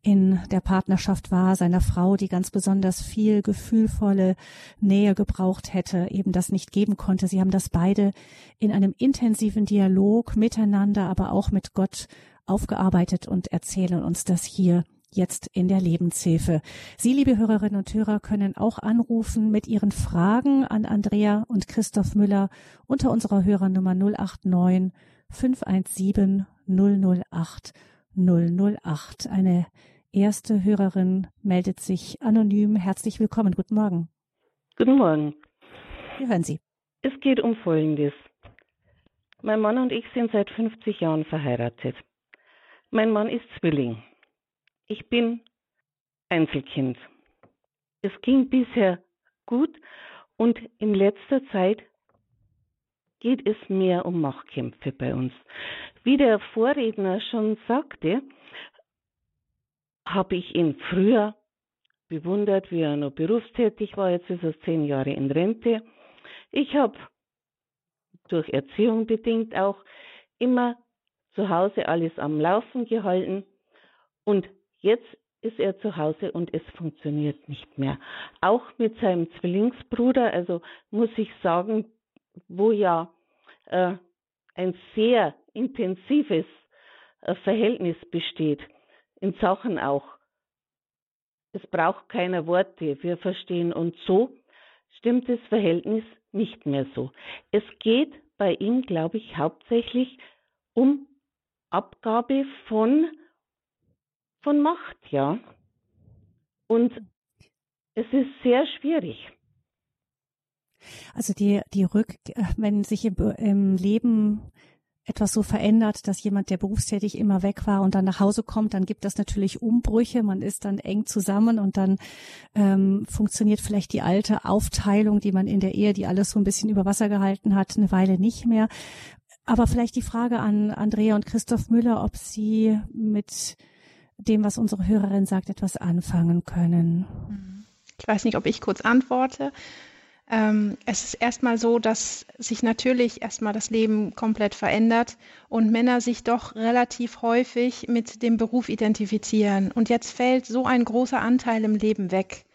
in der Partnerschaft war, seiner Frau, die ganz besonders viel gefühlvolle Nähe gebraucht hätte, eben das nicht geben konnte. Sie haben das beide in einem intensiven Dialog miteinander, aber auch mit Gott aufgearbeitet und erzählen uns das hier jetzt in der Lebenshilfe. Sie, liebe Hörerinnen und Hörer, können auch anrufen mit Ihren Fragen an Andrea und Christoph Müller unter unserer Hörernummer 089 517 008 008. Eine erste Hörerin meldet sich anonym. Herzlich willkommen. Guten Morgen. Guten Morgen. Wir hören Sie. Es geht um Folgendes. Mein Mann und ich sind seit 50 Jahren verheiratet. Mein Mann ist Zwilling. Ich bin Einzelkind. Es ging bisher gut und in letzter Zeit geht es mehr um Machtkämpfe bei uns. Wie der Vorredner schon sagte, habe ich ihn früher bewundert, wie er noch berufstätig war. Jetzt ist er zehn Jahre in Rente. Ich habe durch Erziehung bedingt auch immer zu Hause alles am Laufen gehalten und jetzt ist er zu Hause und es funktioniert nicht mehr. Auch mit seinem Zwillingsbruder, also muss ich sagen, wo ja äh, ein sehr intensives äh, Verhältnis besteht, in Sachen auch, es braucht keine Worte, wir verstehen uns so, stimmt das Verhältnis nicht mehr so. Es geht bei ihm, glaube ich, hauptsächlich um Abgabe von, von Macht, ja. Und es ist sehr schwierig. Also die, die Rück, wenn sich im, im Leben etwas so verändert, dass jemand, der berufstätig immer weg war und dann nach Hause kommt, dann gibt das natürlich Umbrüche. Man ist dann eng zusammen und dann ähm, funktioniert vielleicht die alte Aufteilung, die man in der Ehe, die alles so ein bisschen über Wasser gehalten hat, eine Weile nicht mehr. Aber vielleicht die Frage an Andrea und Christoph Müller, ob Sie mit dem, was unsere Hörerin sagt, etwas anfangen können. Ich weiß nicht, ob ich kurz antworte. Ähm, es ist erstmal so, dass sich natürlich erstmal das Leben komplett verändert und Männer sich doch relativ häufig mit dem Beruf identifizieren. Und jetzt fällt so ein großer Anteil im Leben weg.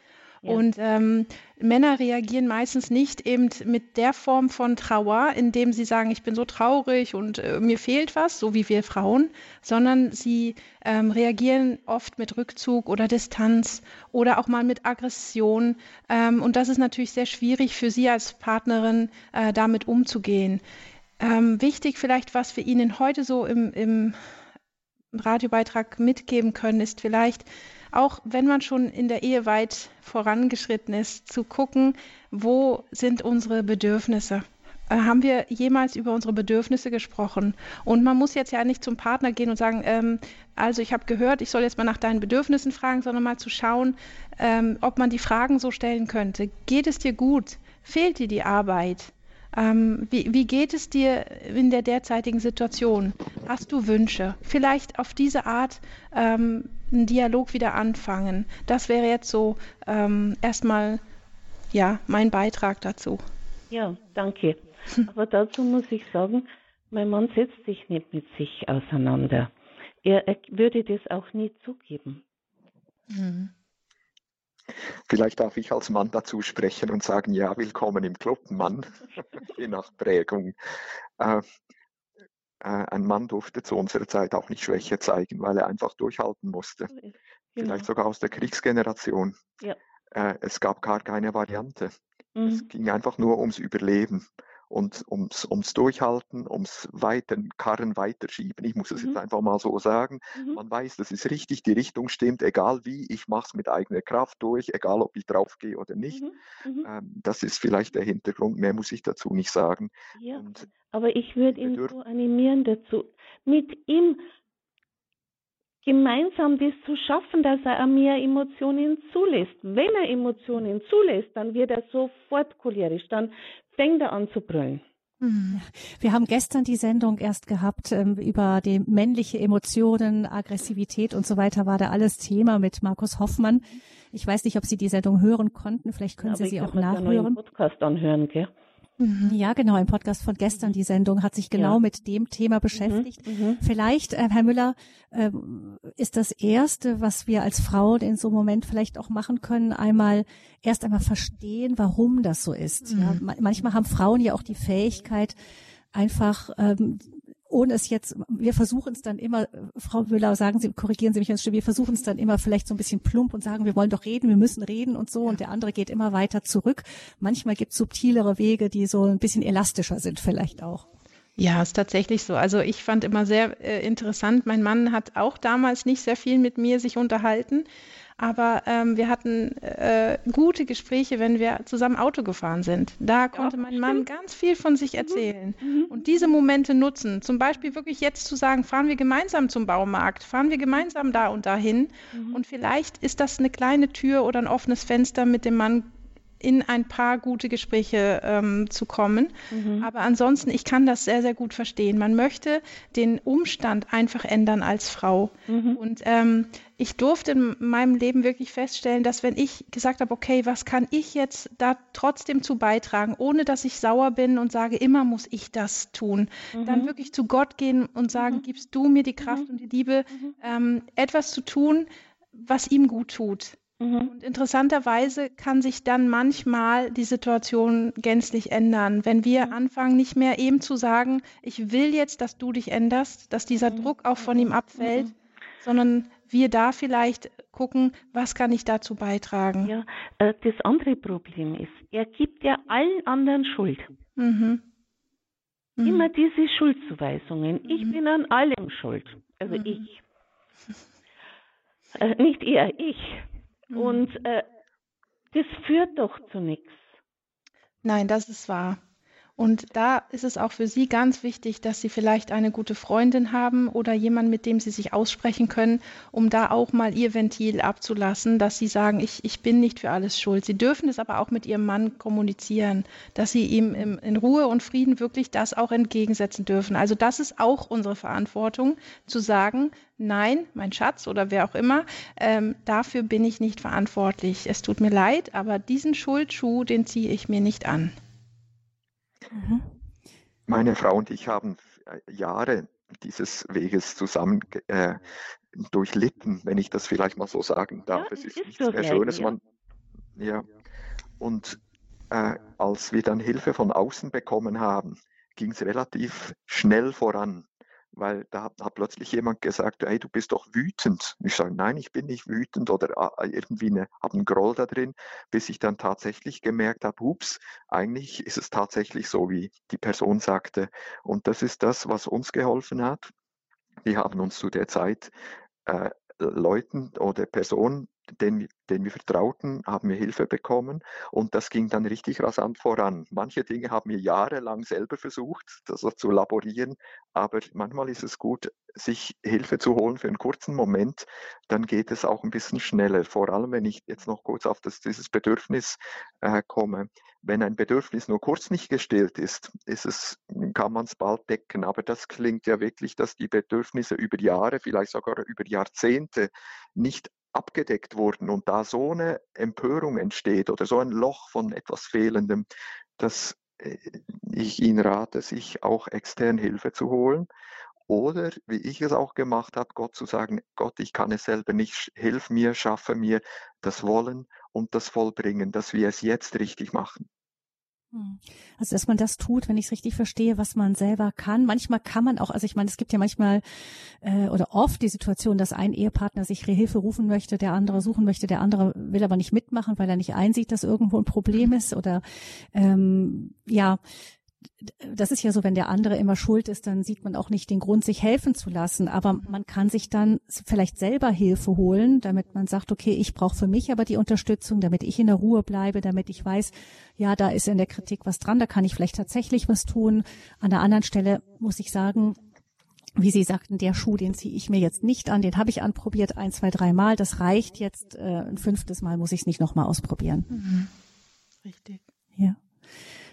Und ähm, Männer reagieren meistens nicht eben mit der Form von Trauer, indem sie sagen, ich bin so traurig und äh, mir fehlt was, so wie wir Frauen, sondern sie ähm, reagieren oft mit Rückzug oder Distanz oder auch mal mit Aggression. Ähm, und das ist natürlich sehr schwierig für Sie als Partnerin, äh, damit umzugehen. Ähm, wichtig vielleicht, was wir Ihnen heute so im, im Radiobeitrag mitgeben können, ist vielleicht, auch wenn man schon in der Ehe weit vorangeschritten ist, zu gucken, wo sind unsere Bedürfnisse. Äh, haben wir jemals über unsere Bedürfnisse gesprochen? Und man muss jetzt ja nicht zum Partner gehen und sagen, ähm, also ich habe gehört, ich soll jetzt mal nach deinen Bedürfnissen fragen, sondern mal zu schauen, ähm, ob man die Fragen so stellen könnte. Geht es dir gut? Fehlt dir die Arbeit? Ähm, wie, wie, geht es dir in der derzeitigen Situation? Hast du Wünsche? Vielleicht auf diese Art ähm, einen Dialog wieder anfangen. Das wäre jetzt so ähm, erstmal ja mein Beitrag dazu. Ja, danke. [laughs] Aber dazu muss ich sagen, mein Mann setzt sich nicht mit sich auseinander. Er, er würde das auch nie zugeben. Mhm. Vielleicht darf ich als Mann dazu sprechen und sagen, ja, willkommen im Club, Mann, [laughs] [laughs] je nach Prägung. Äh, ein Mann durfte zu unserer Zeit auch nicht Schwäche zeigen, weil er einfach durchhalten musste. Genau. Vielleicht sogar aus der Kriegsgeneration. Ja. Äh, es gab gar keine Variante. Mhm. Es ging einfach nur ums Überleben und ums, ums Durchhalten, ums weiten Karren weiterschieben. Ich muss es mhm. jetzt einfach mal so sagen. Mhm. Man weiß, das ist richtig, die Richtung stimmt, egal wie, ich mache es mit eigener Kraft durch, egal ob ich draufgehe oder nicht. Mhm. mhm. Ähm, das ist vielleicht der Hintergrund, mehr muss ich dazu nicht sagen. Ja, und aber ich würde ihn so animieren dazu, mit ihm gemeinsam das zu schaffen, dass er mehr Emotionen zulässt. Wenn er Emotionen zulässt, dann wird er sofort cholerisch, dann fängt er an zu brüllen. Mhm. Wir haben gestern die Sendung erst gehabt ähm, über die männliche Emotionen, Aggressivität und so weiter war da alles Thema mit Markus Hoffmann. Ich weiß nicht, ob Sie die Sendung hören konnten. Vielleicht können ja, Sie sie auch nachhören. Podcast anhören, gell? Ja, genau. Im Podcast von gestern, die Sendung, hat sich genau ja. mit dem Thema mhm. beschäftigt. Mhm, vielleicht, äh, Herr Müller, äh, ist das Erste, was wir als Frauen in so einem Moment vielleicht auch machen können, einmal erst einmal verstehen, warum das so ist. Mhm. Ja, manchmal haben Frauen ja auch die Fähigkeit, einfach ähm, ohne es jetzt, wir versuchen es dann immer, Frau Müller, sagen Sie, korrigieren Sie mich, wir versuchen es dann immer vielleicht so ein bisschen plump und sagen, wir wollen doch reden, wir müssen reden und so, und der andere geht immer weiter zurück. Manchmal gibt es subtilere Wege, die so ein bisschen elastischer sind vielleicht auch. Ja, ist tatsächlich so. Also ich fand immer sehr äh, interessant. Mein Mann hat auch damals nicht sehr viel mit mir sich unterhalten, aber ähm, wir hatten äh, gute Gespräche, wenn wir zusammen Auto gefahren sind. Da konnte ja, mein. Mann ganz viel von sich mhm. erzählen mhm. und diese Momente nutzen. Zum Beispiel wirklich jetzt zu sagen, fahren wir gemeinsam zum Baumarkt, fahren wir gemeinsam da und dahin. Mhm. Und vielleicht ist das eine kleine Tür oder ein offenes Fenster mit dem Mann in ein paar gute Gespräche ähm, zu kommen. Mhm. Aber ansonsten, ich kann das sehr, sehr gut verstehen. Man möchte den Umstand einfach ändern als Frau. Mhm. Und ähm, ich durfte in meinem Leben wirklich feststellen, dass wenn ich gesagt habe, okay, was kann ich jetzt da trotzdem zu beitragen, ohne dass ich sauer bin und sage, immer muss ich das tun, mhm. dann wirklich zu Gott gehen und sagen, mhm. gibst du mir die Kraft mhm. und die Liebe, mhm. ähm, etwas zu tun, was ihm gut tut. Mhm. Und interessanterweise kann sich dann manchmal die Situation gänzlich ändern. Wenn wir mhm. anfangen, nicht mehr eben zu sagen, ich will jetzt, dass du dich änderst, dass dieser mhm. Druck auch von ihm abfällt, mhm. sondern wir da vielleicht gucken, was kann ich dazu beitragen. Ja, äh, das andere Problem ist, er gibt ja allen anderen Schuld. Mhm. Mhm. Immer diese Schuldzuweisungen. Ich bin an allem schuld. Also ich. Äh, nicht er, ich. Mhm. Und äh, das führt doch zu nichts. Nein, das ist wahr. Und da ist es auch für Sie ganz wichtig, dass Sie vielleicht eine gute Freundin haben oder jemanden, mit dem Sie sich aussprechen können, um da auch mal Ihr Ventil abzulassen, dass Sie sagen, ich, ich bin nicht für alles schuld. Sie dürfen es aber auch mit Ihrem Mann kommunizieren, dass Sie ihm im, in Ruhe und Frieden wirklich das auch entgegensetzen dürfen. Also das ist auch unsere Verantwortung, zu sagen, nein, mein Schatz oder wer auch immer, ähm, dafür bin ich nicht verantwortlich. Es tut mir leid, aber diesen Schuldschuh, den ziehe ich mir nicht an. Mhm. Meine Frau und ich haben äh, Jahre dieses Weges zusammen äh, durchlitten, wenn ich das vielleicht mal so sagen darf. Ja, es ist, ist nichts so sehr Schönes. Man, ja. Und äh, als wir dann Hilfe von außen bekommen haben, ging es relativ schnell voran weil da hat, hat, plötzlich jemand gesagt, hey, du bist doch wütend. ich sage, nein, ich bin nicht wütend oder äh, irgendwie eine, habe einen Groll da drin, bis ich dann tatsächlich gemerkt habe, ups, eigentlich ist es tatsächlich so, wie die Person sagte. Und das ist das, was uns geholfen hat. Wir haben uns zu der Zeit äh, Leuten oder Personen den, den wir vertrauten, haben wir Hilfe bekommen und das ging dann richtig rasant voran. Manche Dinge haben wir jahrelang selber versucht, das zu laborieren, aber manchmal ist es gut, sich Hilfe zu holen für einen kurzen Moment, dann geht es auch ein bisschen schneller. Vor allem, wenn ich jetzt noch kurz auf das, dieses Bedürfnis äh, komme. Wenn ein Bedürfnis nur kurz nicht gestillt ist, ist es, kann man es bald decken. Aber das klingt ja wirklich, dass die Bedürfnisse über Jahre, vielleicht sogar über Jahrzehnte nicht abgedeckt wurden und da so eine Empörung entsteht oder so ein Loch von etwas Fehlendem, dass äh, ich Ihnen rate, sich auch extern Hilfe zu holen. Oder, wie ich es auch gemacht habe, Gott zu sagen, Gott, ich kann es selber nicht, hilf mir, schaffe mir das Wollen und das Vollbringen, dass wir es jetzt richtig machen. Hm. Also dass man das tut, wenn ich es richtig verstehe, was man selber kann. Manchmal kann man auch, also ich meine, es gibt ja manchmal äh, oder oft die Situation, dass ein Ehepartner sich Hilfe rufen möchte, der andere suchen möchte, der andere will aber nicht mitmachen, weil er nicht einsieht, dass irgendwo ein Problem ist oder ähm, ja, das ist ja so, wenn der andere immer schuld ist, dann sieht man auch nicht den Grund, sich helfen zu lassen. Aber man kann sich dann vielleicht selber Hilfe holen, damit man sagt, okay, ich brauche für mich aber die Unterstützung, damit ich in der Ruhe bleibe, damit ich weiß, ja, da ist in der Kritik was dran, da kann ich vielleicht tatsächlich was tun. An der anderen Stelle muss ich sagen, wie Sie sagten, der Schuh, den ziehe ich mir jetzt nicht an, den habe ich anprobiert ein, zwei, drei Mal. Das reicht jetzt. Äh, ein fünftes Mal muss ich es nicht nochmal ausprobieren. Mhm. Richtig.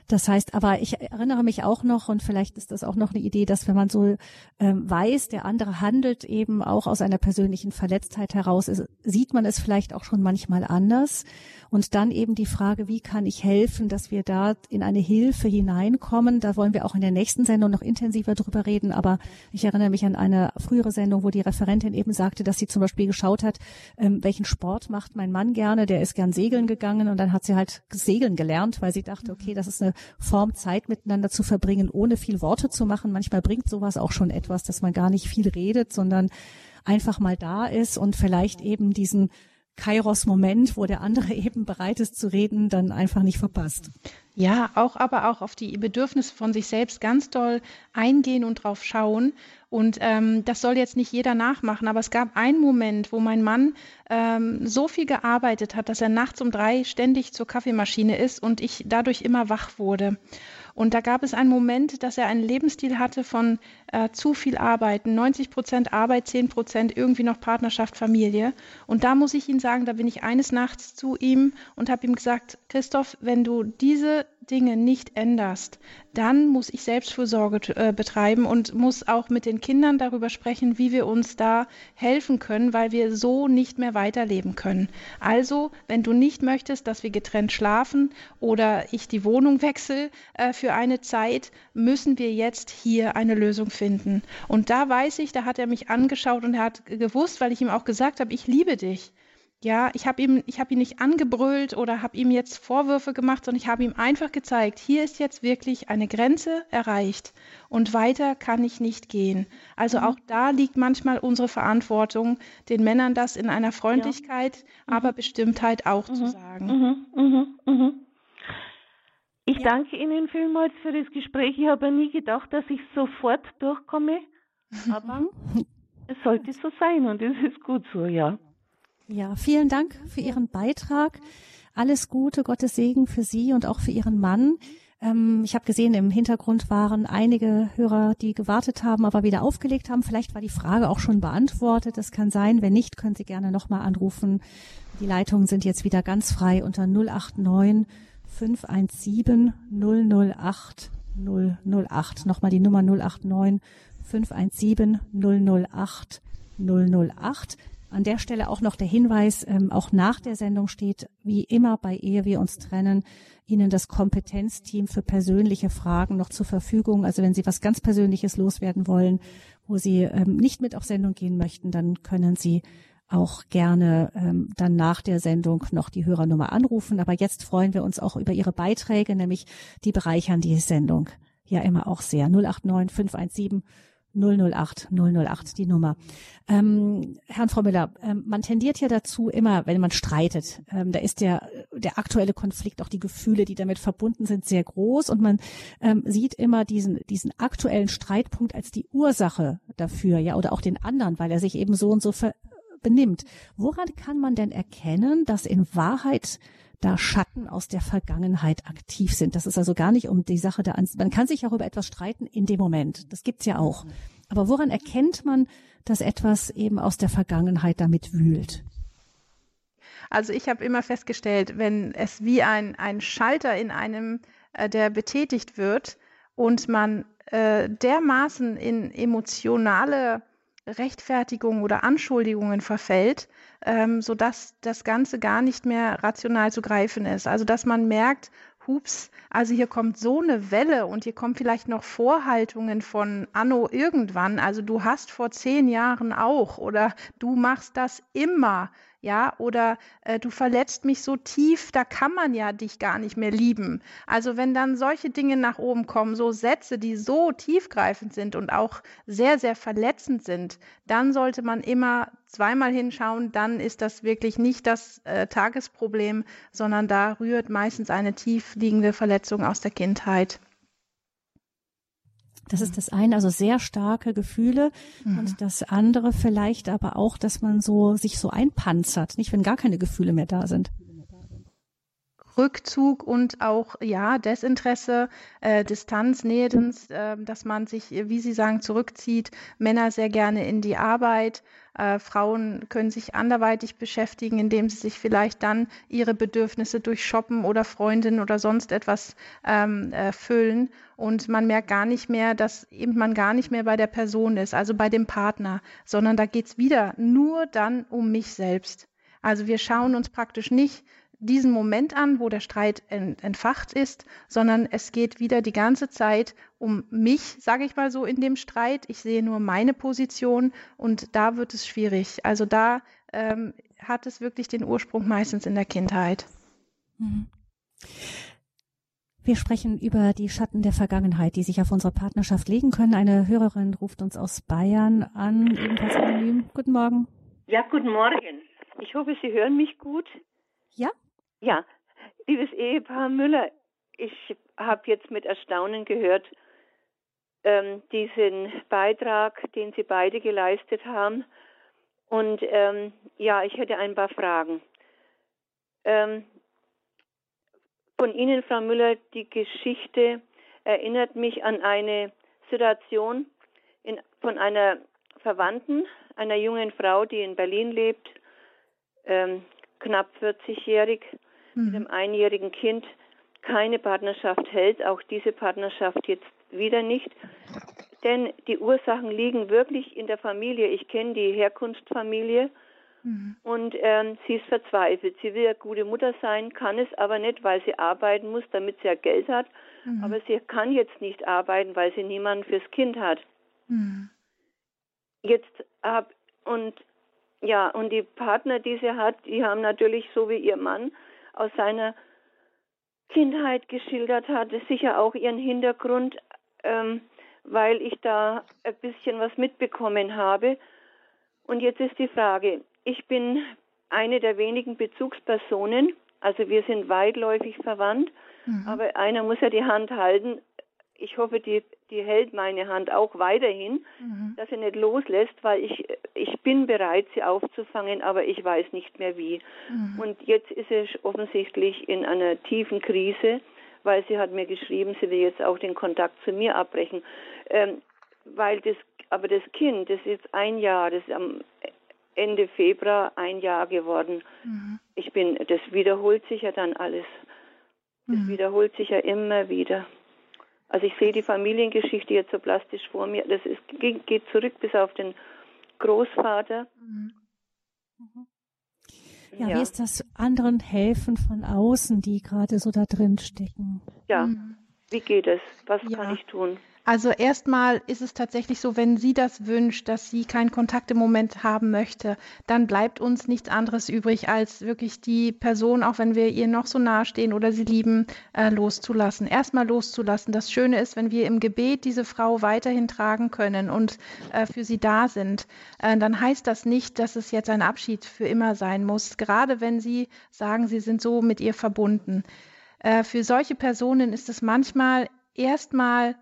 Das heißt, aber ich erinnere mich auch noch, und vielleicht ist das auch noch eine Idee, dass wenn man so ähm, weiß, der andere handelt eben auch aus einer persönlichen Verletztheit heraus, ist, sieht man es vielleicht auch schon manchmal anders. Und dann eben die Frage, wie kann ich helfen, dass wir da in eine Hilfe hineinkommen. Da wollen wir auch in der nächsten Sendung noch intensiver drüber reden. Aber ich erinnere mich an eine frühere Sendung, wo die Referentin eben sagte, dass sie zum Beispiel geschaut hat, ähm, welchen Sport macht mein Mann gerne. Der ist gern segeln gegangen und dann hat sie halt segeln gelernt, weil sie dachte, okay, das ist eine Form, Zeit miteinander zu verbringen, ohne viel Worte zu machen. Manchmal bringt sowas auch schon etwas, dass man gar nicht viel redet, sondern einfach mal da ist und vielleicht eben diesen Kairos-Moment, wo der andere [laughs] eben bereit ist zu reden, dann einfach nicht verpasst. Ja, auch aber auch auf die Bedürfnisse von sich selbst ganz doll eingehen und drauf schauen. Und ähm, das soll jetzt nicht jeder nachmachen, aber es gab einen Moment, wo mein Mann ähm, so viel gearbeitet hat, dass er nachts um drei ständig zur Kaffeemaschine ist und ich dadurch immer wach wurde. Und da gab es einen Moment, dass er einen Lebensstil hatte von äh, zu viel Arbeiten, 90 Prozent Arbeit, 10 Prozent irgendwie noch Partnerschaft, Familie. Und da muss ich Ihnen sagen, da bin ich eines Nachts zu ihm und habe ihm gesagt, Christoph, wenn du diese Dinge nicht änderst, dann muss ich Selbstfürsorge äh, betreiben und muss auch mit den Kindern darüber sprechen, wie wir uns da helfen können, weil wir so nicht mehr weiterleben können. Also, wenn du nicht möchtest, dass wir getrennt schlafen oder ich die Wohnung wechsle äh, für eine Zeit, müssen wir jetzt hier eine Lösung finden. Und da weiß ich, da hat er mich angeschaut und er hat gewusst, weil ich ihm auch gesagt habe, ich liebe dich. Ja, ich habe ihm, ich habe ihn nicht angebrüllt oder habe ihm jetzt Vorwürfe gemacht, sondern ich habe ihm einfach gezeigt, hier ist jetzt wirklich eine Grenze erreicht und weiter kann ich nicht gehen. Also mhm. auch da liegt manchmal unsere Verantwortung, den Männern das in einer Freundlichkeit, ja. mhm. aber Bestimmtheit auch mhm. zu sagen. Mhm. Mhm. Mhm. Ich ja. danke Ihnen vielmals für das Gespräch. Ich habe nie gedacht, dass ich sofort durchkomme, [laughs] aber es sollte so sein und es ist gut so, ja. Ja, vielen Dank für Ihren Beitrag. Alles Gute, Gottes Segen für Sie und auch für Ihren Mann. Ähm, ich habe gesehen, im Hintergrund waren einige Hörer, die gewartet haben, aber wieder aufgelegt haben. Vielleicht war die Frage auch schon beantwortet. Das kann sein. Wenn nicht, können Sie gerne nochmal anrufen. Die Leitungen sind jetzt wieder ganz frei unter 089 517 008 008. Nochmal die Nummer 089 517 008 008. An der Stelle auch noch der Hinweis, ähm, auch nach der Sendung steht, wie immer bei Ehe wir uns trennen, Ihnen das Kompetenzteam für persönliche Fragen noch zur Verfügung. Also wenn Sie was ganz Persönliches loswerden wollen, wo Sie ähm, nicht mit auf Sendung gehen möchten, dann können Sie auch gerne ähm, dann nach der Sendung noch die Hörernummer anrufen. Aber jetzt freuen wir uns auch über Ihre Beiträge, nämlich die bereichern die Sendung ja immer auch sehr. 089 517 008 008 die Nummer. Ähm, Herrn Frau Müller, ähm, man tendiert ja dazu immer, wenn man streitet, ähm, da ist der der aktuelle Konflikt, auch die Gefühle, die damit verbunden sind, sehr groß und man ähm, sieht immer diesen diesen aktuellen Streitpunkt als die Ursache dafür, ja oder auch den anderen, weil er sich eben so und so benimmt. Woran kann man denn erkennen, dass in Wahrheit da Schatten aus der Vergangenheit aktiv sind. Das ist also gar nicht um die Sache der Ans Man kann sich auch über etwas streiten in dem Moment. Das gibt's ja auch. Aber woran erkennt man, dass etwas eben aus der Vergangenheit damit wühlt? Also ich habe immer festgestellt, wenn es wie ein, ein Schalter in einem, äh, der betätigt wird und man äh, dermaßen in emotionale Rechtfertigungen oder Anschuldigungen verfällt, ähm, sodass das Ganze gar nicht mehr rational zu greifen ist. Also dass man merkt, hups, also hier kommt so eine Welle und hier kommen vielleicht noch Vorhaltungen von Anno irgendwann. Also du hast vor zehn Jahren auch oder du machst das immer ja, oder äh, du verletzt mich so tief, da kann man ja dich gar nicht mehr lieben. Also wenn dann solche Dinge nach oben kommen, so Sätze, die so tiefgreifend sind und auch sehr, sehr verletzend sind, dann sollte man immer zweimal hinschauen, dann ist das wirklich nicht das äh, Tagesproblem, sondern da rührt meistens eine tief liegende Verletzung aus der Kindheit. Das ist das eine, also sehr starke Gefühle mhm. und das andere vielleicht aber auch, dass man so sich so einpanzert, nicht wenn gar keine Gefühle mehr da sind. Rückzug und auch ja Desinteresse, äh, Distanz, Nähe, äh, dass man sich, wie Sie sagen, zurückzieht. Männer sehr gerne in die Arbeit. Äh, Frauen können sich anderweitig beschäftigen, indem sie sich vielleicht dann ihre Bedürfnisse durch Shoppen oder Freundinnen oder sonst etwas ähm, erfüllen. Und man merkt gar nicht mehr, dass eben man gar nicht mehr bei der Person ist, also bei dem Partner, sondern da geht es wieder nur dann um mich selbst. Also wir schauen uns praktisch nicht diesen Moment an, wo der Streit entfacht ist, sondern es geht wieder die ganze Zeit um mich, sage ich mal so, in dem Streit. Ich sehe nur meine Position und da wird es schwierig. Also da ähm, hat es wirklich den Ursprung meistens in der Kindheit. Mhm. Wir sprechen über die Schatten der Vergangenheit, die sich auf unsere Partnerschaft legen können. Eine Hörerin ruft uns aus Bayern an, ebenfalls anonym. Guten Morgen. Ja, guten Morgen. Ich hoffe, Sie hören mich gut. Ja? Ja, liebes Ehepaar Müller, ich habe jetzt mit Erstaunen gehört, ähm, diesen Beitrag, den Sie beide geleistet haben. Und ähm, ja, ich hätte ein paar Fragen. Ähm, von Ihnen, Frau Müller, die Geschichte erinnert mich an eine Situation in, von einer Verwandten, einer jungen Frau, die in Berlin lebt, ähm, knapp 40-jährig, mhm. mit einem einjährigen Kind, keine Partnerschaft hält, auch diese Partnerschaft jetzt wieder nicht. Denn die Ursachen liegen wirklich in der Familie. Ich kenne die Herkunftsfamilie Mhm. Und ähm, sie ist verzweifelt. Sie will ja gute Mutter sein, kann es aber nicht, weil sie arbeiten muss, damit sie ja Geld hat. Mhm. Aber sie kann jetzt nicht arbeiten, weil sie niemanden fürs Kind hat. Mhm. Jetzt hab und ja, und die Partner, die sie hat, die haben natürlich so wie ihr Mann aus seiner Kindheit geschildert hat, sicher auch ihren Hintergrund, ähm, weil ich da ein bisschen was mitbekommen habe. Und jetzt ist die Frage, ich bin eine der wenigen Bezugspersonen, also wir sind weitläufig verwandt, mhm. aber einer muss ja die Hand halten. Ich hoffe, die, die hält meine Hand auch weiterhin, mhm. dass sie nicht loslässt, weil ich, ich bin bereit, sie aufzufangen, aber ich weiß nicht mehr wie. Mhm. Und jetzt ist sie offensichtlich in einer tiefen Krise, weil sie hat mir geschrieben, sie will jetzt auch den Kontakt zu mir abbrechen. Ähm, weil das, aber das Kind, das ist jetzt ein Jahr, das ist am Ende Februar ein Jahr geworden. Mhm. Ich bin, das wiederholt sich ja dann alles. Das mhm. wiederholt sich ja immer wieder. Also ich sehe die Familiengeschichte jetzt so plastisch vor mir. Das ist, geht zurück bis auf den Großvater. Mhm. mhm. Ja, ja, wie ist das anderen helfen von außen, die gerade so da drin stecken? Ja, mhm. wie geht es? Was ja. kann ich tun? Also erstmal ist es tatsächlich so, wenn sie das wünscht, dass sie keinen Kontakt im Moment haben möchte, dann bleibt uns nichts anderes übrig, als wirklich die Person, auch wenn wir ihr noch so nahe stehen oder sie lieben, äh, loszulassen. Erstmal loszulassen. Das Schöne ist, wenn wir im Gebet diese Frau weiterhin tragen können und äh, für sie da sind, äh, dann heißt das nicht, dass es jetzt ein Abschied für immer sein muss. Gerade wenn sie sagen, sie sind so mit ihr verbunden. Äh, für solche Personen ist es manchmal erstmal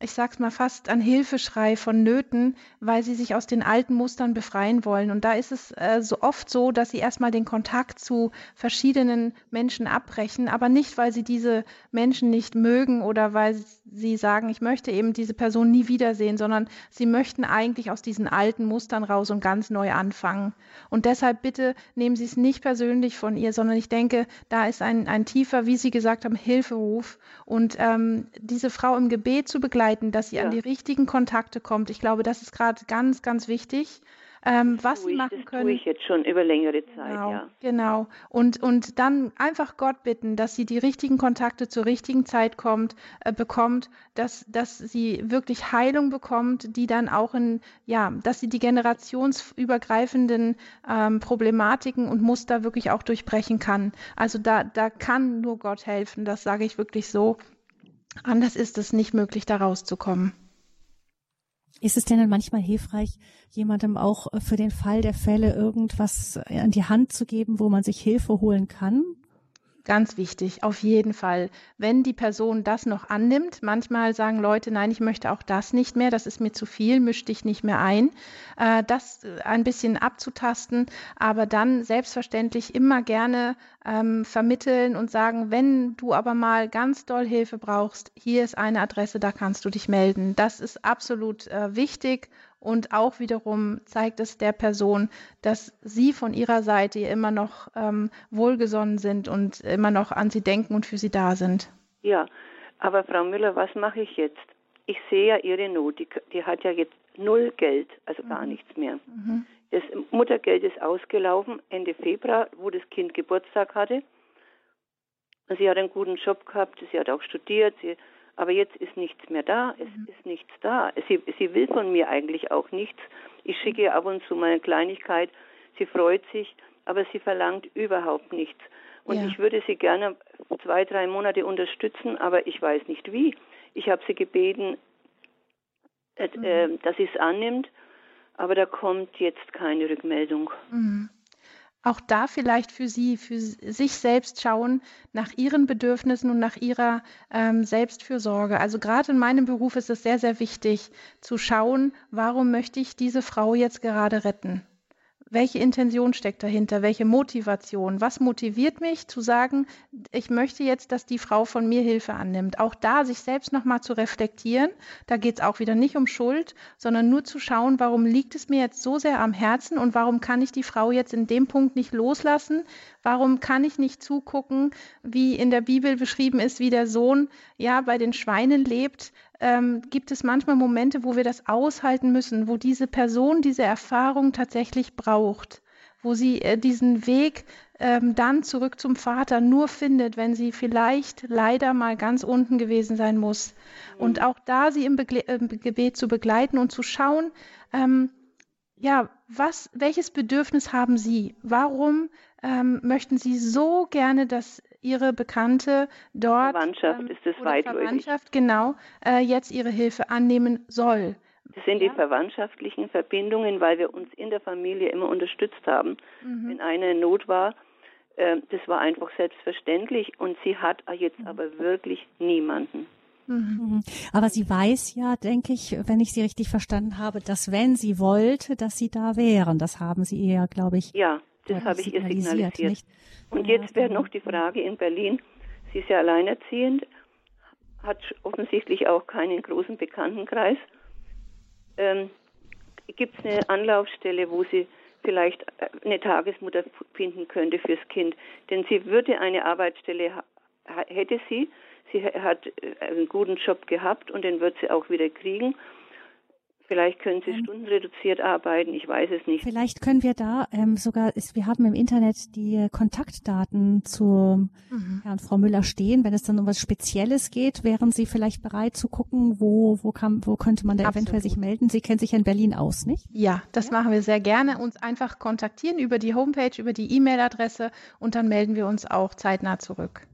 ich sag's mal fast, ein Hilfeschrei von Nöten, weil sie sich aus den alten Mustern befreien wollen. Und da ist es äh, so oft so, dass sie erstmal den Kontakt zu verschiedenen Menschen abbrechen, aber nicht, weil sie diese Menschen nicht mögen oder weil sie sagen, ich möchte eben diese Person nie wiedersehen, sondern sie möchten eigentlich aus diesen alten Mustern raus und ganz neu anfangen. Und deshalb bitte nehmen Sie es nicht persönlich von ihr, sondern ich denke, da ist ein, ein tiefer, wie Sie gesagt haben, Hilferuf. Und ähm, diese Frau im Gebet zu begleiten, begleiten, dass sie ja. an die richtigen Kontakte kommt. Ich glaube, das ist gerade ganz, ganz wichtig. Ähm, was sie machen das können. Tue ich jetzt schon über längere Zeit, genau, ja. Genau. Und, und dann einfach Gott bitten, dass sie die richtigen Kontakte zur richtigen Zeit kommt, äh, bekommt, dass, dass sie wirklich Heilung bekommt, die dann auch in, ja, dass sie die generationsübergreifenden ähm, Problematiken und Muster wirklich auch durchbrechen kann. Also da, da kann nur Gott helfen, das sage ich wirklich so. Anders ist es nicht möglich, da rauszukommen. Ist es denn dann manchmal hilfreich, jemandem auch für den Fall der Fälle irgendwas an die Hand zu geben, wo man sich Hilfe holen kann? Ganz wichtig, auf jeden Fall. Wenn die Person das noch annimmt, manchmal sagen Leute, nein, ich möchte auch das nicht mehr, das ist mir zu viel, misch dich nicht mehr ein. Äh, das ein bisschen abzutasten, aber dann selbstverständlich immer gerne ähm, vermitteln und sagen, wenn du aber mal ganz doll Hilfe brauchst, hier ist eine Adresse, da kannst du dich melden. Das ist absolut äh, wichtig und auch wiederum zeigt es der Person, dass sie von ihrer Seite immer noch ähm, wohlgesonnen sind und immer noch an sie denken und für sie da sind. Ja, aber Frau Müller, was mache ich jetzt? Ich sehe ja ihre Not. Die, die hat ja jetzt null Geld, also mhm. gar nichts mehr. Mhm. Das Muttergeld ist ausgelaufen Ende Februar, wo das Kind Geburtstag hatte. Sie hat einen guten Job gehabt, sie hat auch studiert, sie aber jetzt ist nichts mehr da, es mhm. ist nichts da. Sie, sie will von mir eigentlich auch nichts. Ich schicke ihr ab und zu mal eine Kleinigkeit, sie freut sich, aber sie verlangt überhaupt nichts. Und Ja. ich würde sie gerne zwei, drei Monate unterstützen, aber ich weiß nicht wie. Ich habe sie gebeten, äh, Mhm. dass sie es annimmt, aber da kommt jetzt keine Rückmeldung. Mhm. Auch da vielleicht für Sie, für sich selbst schauen nach Ihren Bedürfnissen und nach Ihrer ähm, Selbstfürsorge. Also gerade in meinem Beruf ist es sehr, sehr wichtig zu schauen, warum möchte ich diese Frau jetzt gerade retten? Welche Intention steckt dahinter? Welche Motivation? Was motiviert mich zu sagen, ich möchte jetzt, dass die Frau von mir Hilfe annimmt? Auch da sich selbst nochmal zu reflektieren. Da geht es auch wieder nicht um Schuld, sondern nur zu schauen, warum liegt es mir jetzt so sehr am Herzen und warum kann ich die Frau jetzt in dem Punkt nicht loslassen? Warum kann ich nicht zugucken, wie in der Bibel beschrieben ist, wie der Sohn ja bei den Schweinen lebt? Ähm, gibt es manchmal Momente, wo wir das aushalten müssen, wo diese Person diese Erfahrung tatsächlich braucht, wo sie äh, diesen Weg ähm, dann zurück zum Vater nur findet, wenn sie vielleicht leider mal ganz unten gewesen sein muss. Und auch da sie im, Begle im Gebet zu begleiten und zu schauen, ähm, ja, was, welches Bedürfnis haben Sie? Warum ähm, möchten Sie so gerne, dass Ihre Bekannte dort Verwandtschaft ähm, ist es oder weitläufig. Verwandtschaft genau äh, jetzt ihre Hilfe annehmen soll? Das sind Ja. die verwandtschaftlichen Verbindungen, weil wir uns in der Familie immer unterstützt haben. Mhm. Wenn einer in Not war, äh, das war einfach selbstverständlich und sie hat jetzt aber wirklich niemanden. Mhm. Mhm. Aber sie weiß ja, denke ich, wenn ich sie richtig verstanden habe, dass wenn sie wollte, dass sie da wären. Das haben sie ihr, glaube ich, Ja, das habe ich ihr signalisiert. nicht? Und jetzt wäre so. noch die Frage in Berlin. Sie ist ja alleinerziehend, hat offensichtlich auch keinen großen Bekanntenkreis. Ähm, Gibt es eine Anlaufstelle, wo sie vielleicht äh, eine Tagesmutter finden könnte fürs Kind? Denn sie würde eine Arbeitsstelle, hätte sie. Sie ha- hat äh, einen guten Job gehabt und den wird sie auch wieder kriegen. Vielleicht können sie Ähm, stundenreduziert arbeiten, ich weiß es nicht. Vielleicht können wir da ähm, sogar, ist, wir haben im Internet die Kontaktdaten zu Mhm. Herrn Frau Müller stehen. Wenn es dann um was Spezielles geht, wären Sie vielleicht bereit zu gucken, wo, wo, kann, wo könnte man da eventuell Absolut. sich melden? Sie kennen sich ja in Berlin aus, nicht? Ja, das machen wir sehr gerne. Uns einfach kontaktieren über die Homepage, über die E-Mail-Adresse und dann melden wir uns auch zeitnah zurück.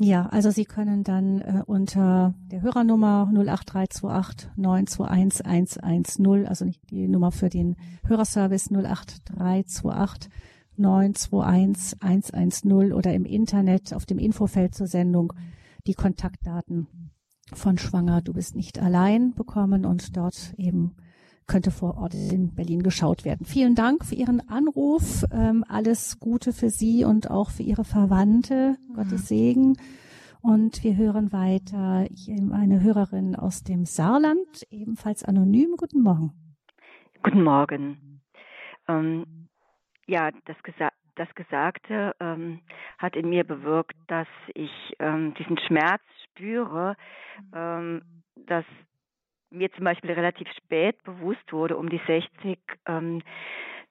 Ja, also Sie können dann äh, unter der Hörernummer 08328 921 110, also nicht die Nummer für den Hörerservice 08328 921 110 oder im Internet auf dem Infofeld zur Sendung die Kontaktdaten von Schwanger, du bist nicht allein bekommen und dort eben könnte vor Ort in Berlin geschaut werden. Vielen Dank für Ihren Anruf. Ähm, alles Gute für Sie und auch für Ihre Verwandte. Gottes Segen. Und wir hören weiter hier eine Hörerin aus dem Saarland, ebenfalls anonym. Guten Morgen. Guten Morgen. Ähm, ja, das, Gesa das Gesagte ähm, hat in mir bewirkt, dass ich ähm, diesen Schmerz spüre, ähm, dass mir zum Beispiel relativ spät bewusst wurde, um die 60, ähm,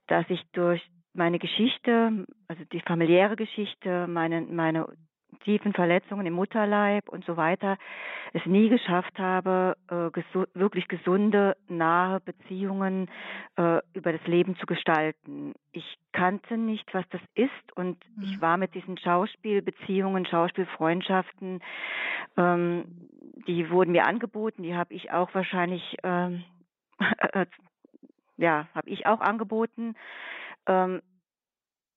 dass ich durch meine Geschichte, also die familiäre Geschichte, meine, meine tiefen Verletzungen im Mutterleib und so weiter, es nie geschafft habe, äh, gesu wirklich gesunde, nahe Beziehungen äh, über das Leben zu gestalten. Ich kannte nicht, was das ist und Mhm. ich war mit diesen Schauspielbeziehungen, Schauspielfreundschaften, ähm, die wurden mir angeboten, die habe ich auch wahrscheinlich, ähm, äh, [laughs] ja, habe ich auch angeboten. Ähm,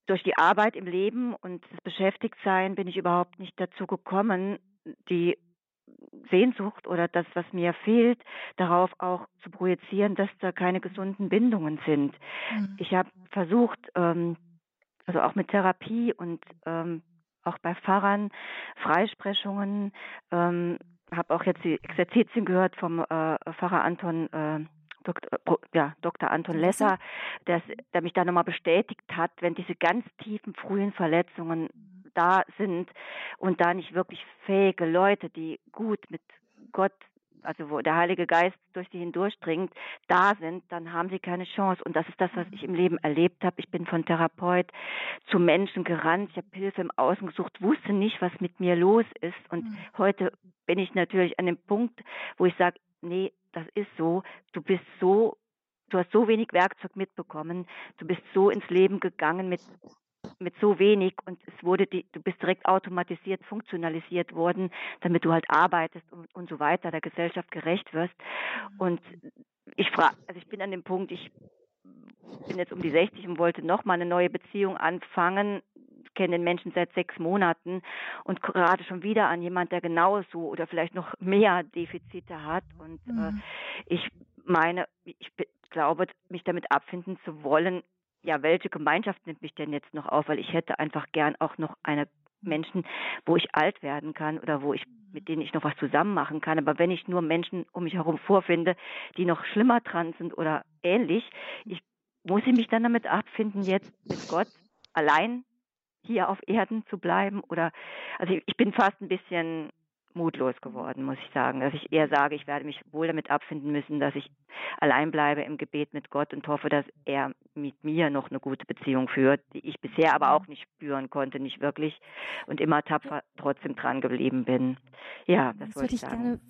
durch die Arbeit im Leben und das Beschäftigtsein bin ich überhaupt nicht dazu gekommen, die Sehnsucht oder das, was mir fehlt, darauf auch zu projizieren, dass da keine gesunden Bindungen sind. Mhm. Ich habe versucht, ähm, also auch mit Therapie und ähm, auch bei Pfarrern, Freisprechungen, ähm, habe auch jetzt die Exerzitien gehört vom äh, Pfarrer Anton äh, Dr. Ja, Dr. Anton Lesser, der, der mich da nochmal bestätigt hat, wenn diese ganz tiefen frühen Verletzungen da sind und da nicht wirklich fähige Leute, die gut mit Gott, also wo der Heilige Geist durch sie hindurchdringt, da sind, dann haben sie keine Chance. Und das ist das, was ich im Leben erlebt habe. Ich bin von Therapeut zu Menschen gerannt, ich habe Hilfe im Außen gesucht, wusste nicht, was mit mir los ist. Und Mhm. heute bin ich natürlich an dem Punkt, wo ich sage, nee, das ist so, du bist so, du hast so wenig Werkzeug mitbekommen, du bist so ins Leben gegangen mit mit so wenig und es wurde die, du bist direkt automatisiert, funktionalisiert worden, damit du halt arbeitest und, und so weiter, der Gesellschaft gerecht wirst. Und ich frage, also ich bin an dem Punkt, ich bin jetzt um die 60 und wollte nochmal eine neue Beziehung anfangen, kenne den Menschen seit sechs Monaten und gerade schon wieder an jemand, der genauso oder vielleicht noch mehr Defizite hat. Und äh, mhm. äh, ich meine, ich glaube, mich damit abfinden zu wollen, ja, welche Gemeinschaft nimmt mich denn jetzt noch auf? Weil ich hätte einfach gern auch noch eine Menschen, wo ich alt werden kann oder wo ich mit denen ich noch was zusammen machen kann. Aber wenn ich nur Menschen um mich herum vorfinde, die noch schlimmer dran sind oder ähnlich, ich muss ich mich dann damit abfinden, jetzt mit Gott allein hier auf Erden zu bleiben? Oder also ich bin fast ein bisschen mutlos geworden, muss ich sagen. Dass ich eher sage, ich werde mich wohl damit abfinden müssen, dass ich allein bleibe im Gebet mit Gott und hoffe, dass er mit mir noch eine gute Beziehung führt, die ich bisher aber auch nicht spüren konnte, nicht wirklich und immer tapfer trotzdem dran geblieben bin. Ja, das, das wollte ich sagen. Gerne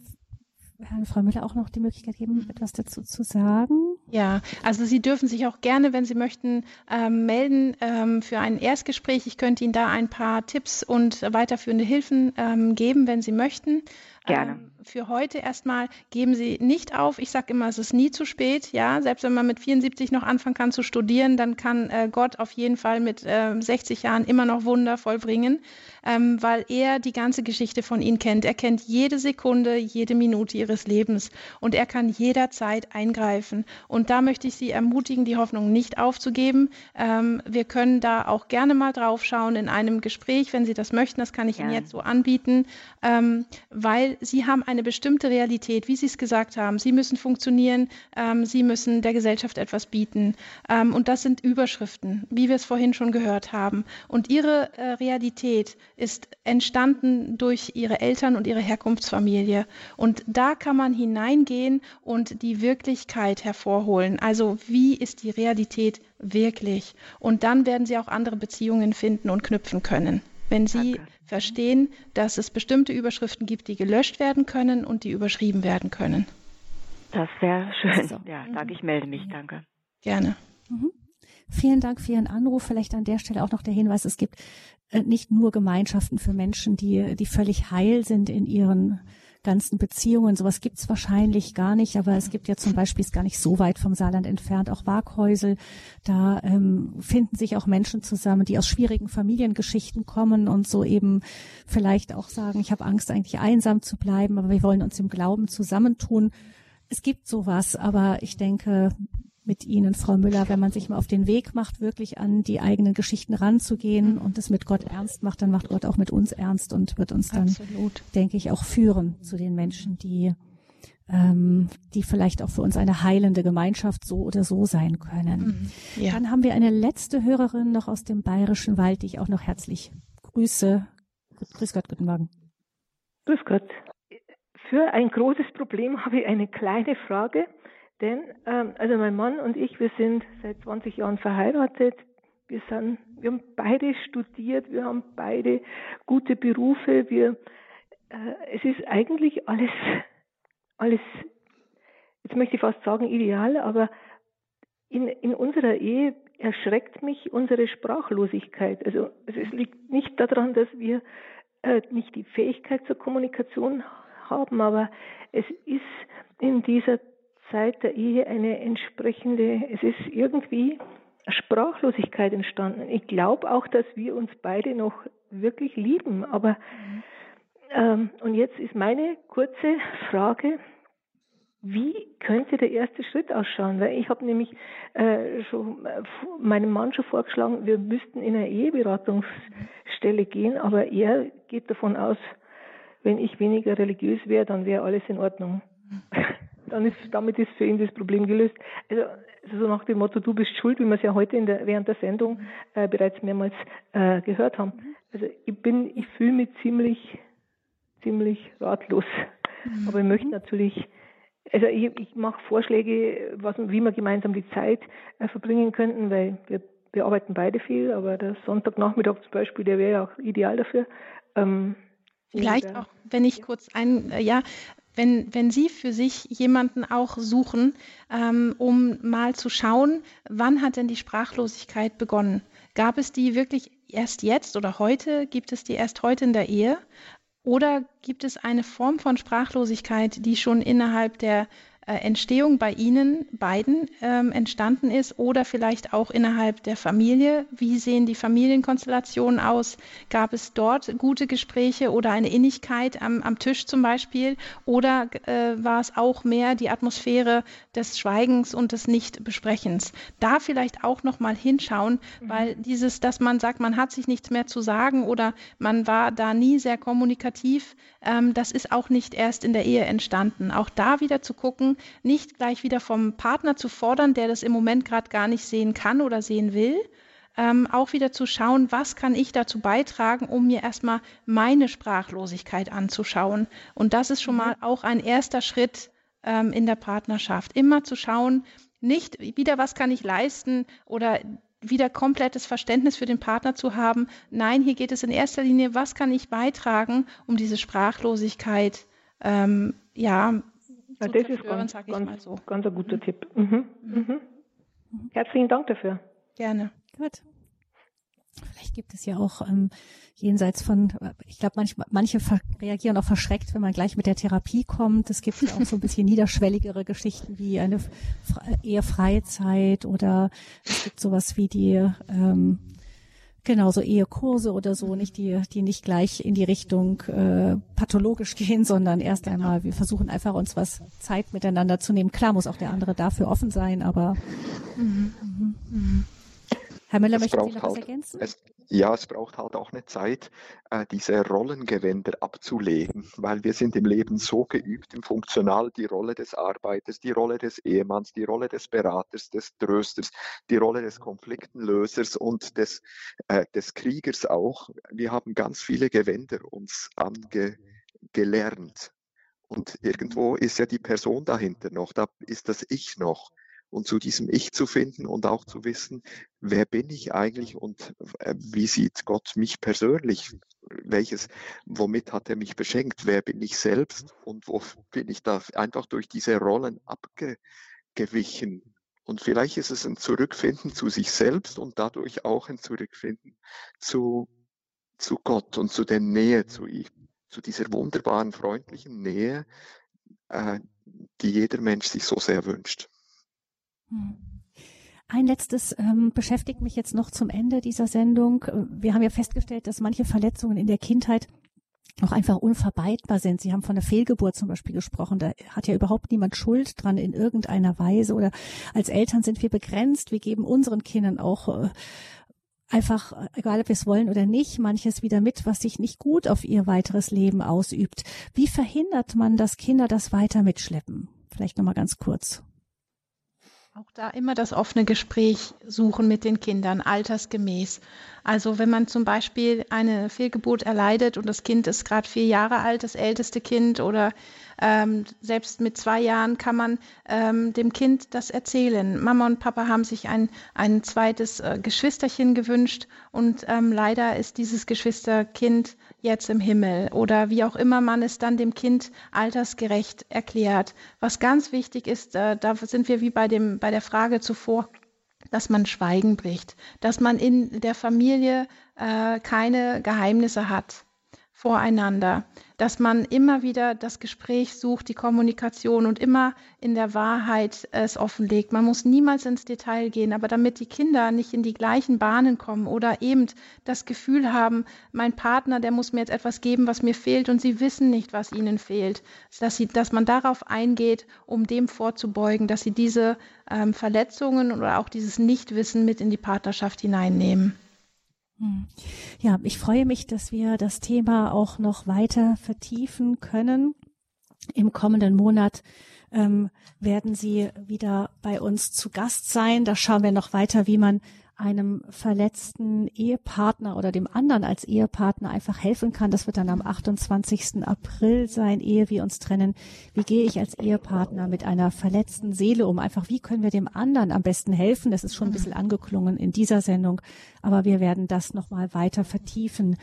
Herrn Frau Müller auch noch die Möglichkeit geben, etwas dazu zu sagen. Ja, also Sie dürfen sich auch gerne, wenn Sie möchten, ähm, melden ähm, für ein Erstgespräch. Ich könnte Ihnen da ein paar Tipps und weiterführende Hilfen ähm, geben, wenn Sie möchten. Gerne. Ähm, für heute erstmal geben Sie nicht auf. Ich sage immer, es ist nie zu spät. Ja, selbst wenn man mit 74 noch anfangen kann zu studieren, dann kann äh, Gott auf jeden Fall mit äh, 60 Jahren immer noch Wunder vollbringen, ähm, weil er die ganze Geschichte von Ihnen kennt. Er kennt jede Sekunde, jede Minute Ihres Lebens und er kann jederzeit eingreifen. Und da möchte ich Sie ermutigen, die Hoffnung nicht aufzugeben. Ähm, wir können da auch gerne mal drauf schauen in einem Gespräch, wenn Sie das möchten. Das kann ich ja. Ihnen jetzt so anbieten, ähm, weil Sie haben eine bestimmte Realität, wie Sie es gesagt haben. Sie müssen funktionieren, ähm, Sie müssen der Gesellschaft etwas bieten. Ähm, und das sind Überschriften, wie wir es vorhin schon gehört haben. Und Ihre äh, Realität ist entstanden durch Ihre Eltern und Ihre Herkunftsfamilie. Und da kann man hineingehen und die Wirklichkeit hervorholen. Also wie ist die Realität wirklich? Und dann werden Sie auch andere Beziehungen finden und knüpfen können wenn Sie Danke. Verstehen, dass es bestimmte Überschriften gibt, die gelöscht werden können und die überschrieben werden können. Das wäre schön. So. Ja, danke, ich melde mich. Danke. Gerne. Mhm. Vielen Dank für Ihren Anruf. Vielleicht an der Stelle auch noch der Hinweis, es gibt äh, nicht nur Gemeinschaften für Menschen, die, die völlig heil sind in ihren ganzen Beziehungen. Sowas gibt's wahrscheinlich gar nicht, aber es gibt ja zum Beispiel, ist gar nicht so weit vom Saarland entfernt, auch Waghäusel. Da ähm, finden sich auch Menschen zusammen, die aus schwierigen Familiengeschichten kommen und so eben vielleicht auch sagen, ich habe Angst, eigentlich einsam zu bleiben, aber wir wollen uns im Glauben zusammentun. Es gibt sowas, aber ich denke, mit Ihnen, Frau Müller, wenn man sich mal auf den Weg macht, wirklich an die eigenen Geschichten ranzugehen und es mit Gott ernst macht, dann macht Gott auch mit uns ernst und wird uns dann, Absolut. denke ich, auch führen zu den Menschen, die ähm, die vielleicht auch für uns eine heilende Gemeinschaft so oder so sein können. Mhm. Ja. Dann haben wir eine letzte Hörerin noch aus dem Bayerischen Wald, die ich auch noch herzlich grüße. Grüß Gott, guten Morgen. Grüß Gott. Für ein großes Problem habe ich eine kleine Frage. Denn, ähm, also mein Mann und ich, wir sind seit 20 Jahren verheiratet. Wir, sind, wir haben beide studiert, wir haben beide gute Berufe. Wir, äh, es ist eigentlich alles, alles, jetzt möchte ich fast sagen ideal, aber in, in unserer Ehe erschreckt mich unsere Sprachlosigkeit. Also, es liegt nicht daran, dass wir äh, nicht die Fähigkeit zur Kommunikation haben, aber es ist in dieser Zeit der Ehe eine entsprechende, es ist irgendwie Sprachlosigkeit entstanden. Ich glaube auch, dass wir uns beide noch wirklich lieben. Aber ähm, und jetzt ist meine kurze Frage, wie könnte der erste Schritt ausschauen? Weil ich habe nämlich äh, schon äh, meinem Mann schon vorgeschlagen, wir müssten in eine Eheberatungsstelle gehen, aber er geht davon aus, wenn ich weniger religiös wäre, dann wäre alles in Ordnung. Dann ist, damit ist für ihn das Problem gelöst. Also, also so nach dem Motto, du bist schuld, wie wir es ja heute der, während der Sendung äh, bereits mehrmals äh, gehört haben. Also ich bin, ich fühle mich ziemlich, ziemlich ratlos. Mhm. Aber ich möchte natürlich, also ich, ich mache Vorschläge, was, wie wir gemeinsam die Zeit äh, verbringen könnten, weil wir, wir arbeiten beide viel, aber der Sonntagnachmittag zum Beispiel, der wäre ja auch ideal dafür. Ähm, Vielleicht auch, wenn ich kurz ein, äh, ja, wenn, wenn Sie für sich jemanden auch suchen, ähm, um mal zu schauen, wann hat denn die Sprachlosigkeit begonnen? Gab es die wirklich erst jetzt oder heute? Gibt es die erst heute in der Ehe? Oder gibt es eine Form von Sprachlosigkeit, die schon innerhalb der Entstehung bei Ihnen beiden ähm, entstanden ist oder vielleicht auch innerhalb der Familie. Wie sehen die Familienkonstellationen aus? Gab es dort gute Gespräche oder eine Innigkeit am, am Tisch zum Beispiel? Oder äh, war es auch mehr die Atmosphäre des Schweigens und des Nichtbesprechens? Da vielleicht auch noch mal hinschauen, mhm. weil dieses, dass man sagt, man hat sich nichts mehr zu sagen oder man war da nie sehr kommunikativ, ähm, das ist auch nicht erst in der Ehe entstanden. Auch da wieder zu gucken, nicht gleich wieder vom Partner zu fordern, der das im Moment gerade gar nicht sehen kann oder sehen will. Ähm, auch wieder zu schauen, was kann ich dazu beitragen, um mir erstmal meine Sprachlosigkeit anzuschauen. Und das ist schon mhm. mal auch ein erster Schritt ähm, in der Partnerschaft. Immer zu schauen, nicht wieder, was kann ich leisten oder wieder komplettes Verständnis für den Partner zu haben. Nein, hier geht es in erster Linie, was kann ich beitragen, um diese Sprachlosigkeit ähm, ja, ja, das ist ganz, ganz, so. ganz ein guter Tipp. Mhm. Mhm. Herzlichen Dank dafür. Gerne. Gut. Vielleicht gibt es ja auch ähm, jenseits von, ich glaube, manch, manche reagieren auch verschreckt, wenn man gleich mit der Therapie kommt. Es gibt ja auch so ein bisschen [laughs] niederschwelligere Geschichten wie eine eher Freizeit oder es gibt sowas wie die ähm, Genau, so Ehekurse oder so, nicht die, die nicht gleich in die Richtung äh, pathologisch [laughs] gehen, sondern erst genau. einmal, wir versuchen einfach uns was Zeit miteinander zu nehmen. Klar muss auch der andere dafür offen sein, aber mhm. Mhm. Mhm. Herr Müller, möchten Sie noch halt, was ergänzen? Es, ja, es braucht halt auch eine Zeit, äh, diese Rollengewänder abzulegen, weil wir sind im Leben so geübt, im Funktional die Rolle des Arbeiters, die Rolle des Ehemanns, die Rolle des Beraters, des Trösters, die Rolle des Konfliktenlösers und des, äh, des Kriegers auch. Wir haben ganz viele Gewänder uns angelernt. Und irgendwo ist ja die Person dahinter noch, da ist das Ich noch und zu diesem Ich zu finden und auch zu wissen, wer bin ich eigentlich und äh, wie sieht Gott mich persönlich? Welches, womit hat er mich beschenkt? Wer bin ich selbst und wo bin ich da einfach durch diese Rollen abgewichen? Und vielleicht ist es ein Zurückfinden zu sich selbst und dadurch auch ein Zurückfinden zu, zu Gott und zu der Nähe zu ihm, zu dieser wunderbaren, freundlichen Nähe, äh, die jeder Mensch sich so sehr wünscht. Hm. Ein letztes ähm, beschäftigt mich jetzt noch zum Ende dieser Sendung. Wir haben ja festgestellt, dass manche Verletzungen in der Kindheit auch einfach unvermeidbar sind. Sie haben von der Fehlgeburt zum Beispiel gesprochen. Da hat ja überhaupt niemand Schuld dran in irgendeiner Weise. Oder als Eltern sind wir begrenzt. Wir geben unseren Kindern auch äh, einfach, egal ob wir es wollen oder nicht, manches wieder mit, was sich nicht gut auf ihr weiteres Leben ausübt. Wie verhindert man, dass Kinder das weiter mitschleppen? Vielleicht nochmal ganz kurz. Auch da immer das offene Gespräch suchen mit den Kindern, altersgemäß. Also wenn man zum Beispiel eine Fehlgeburt erleidet und das Kind ist gerade vier Jahre alt, das älteste Kind, oder ähm, selbst mit zwei Jahren kann man ähm, dem Kind das erzählen. Mama und Papa haben sich ein, ein zweites äh, Geschwisterchen gewünscht und ähm, leider ist dieses Geschwisterkind jetzt im Himmel. Oder wie auch immer man es dann dem Kind altersgerecht erklärt. Was ganz wichtig ist, äh, da sind wir wie bei, dem, bei der Frage zuvor, dass man Schweigen bricht, dass man in der Familie äh, keine Geheimnisse hat voreinander, dass man immer wieder das Gespräch sucht, die Kommunikation und immer in der Wahrheit es offenlegt. Man muss niemals ins Detail gehen, aber damit die Kinder nicht in die gleichen Bahnen kommen oder eben das Gefühl haben, mein Partner, der muss mir jetzt etwas geben, was mir fehlt und sie wissen nicht, was ihnen fehlt, dass, sie, dass man darauf eingeht, um dem vorzubeugen, dass sie diese ähm, Verletzungen oder auch dieses Nichtwissen mit in die Partnerschaft hineinnehmen. Hm. Ja, ich freue mich, dass wir das Thema auch noch weiter vertiefen können. Im kommenden Monat ähm, werden Sie wieder bei uns zu Gast sein. Da schauen wir noch weiter, wie man einem verletzten Ehepartner oder dem anderen als Ehepartner einfach helfen kann. Das wird dann am 28. April sein, ehe wir uns trennen. Wie gehe ich als Ehepartner mit einer verletzten Seele um? Einfach, wie können wir dem anderen am besten helfen? Das ist schon ein bisschen angeklungen in dieser Sendung, aber wir werden das nochmal weiter vertiefen.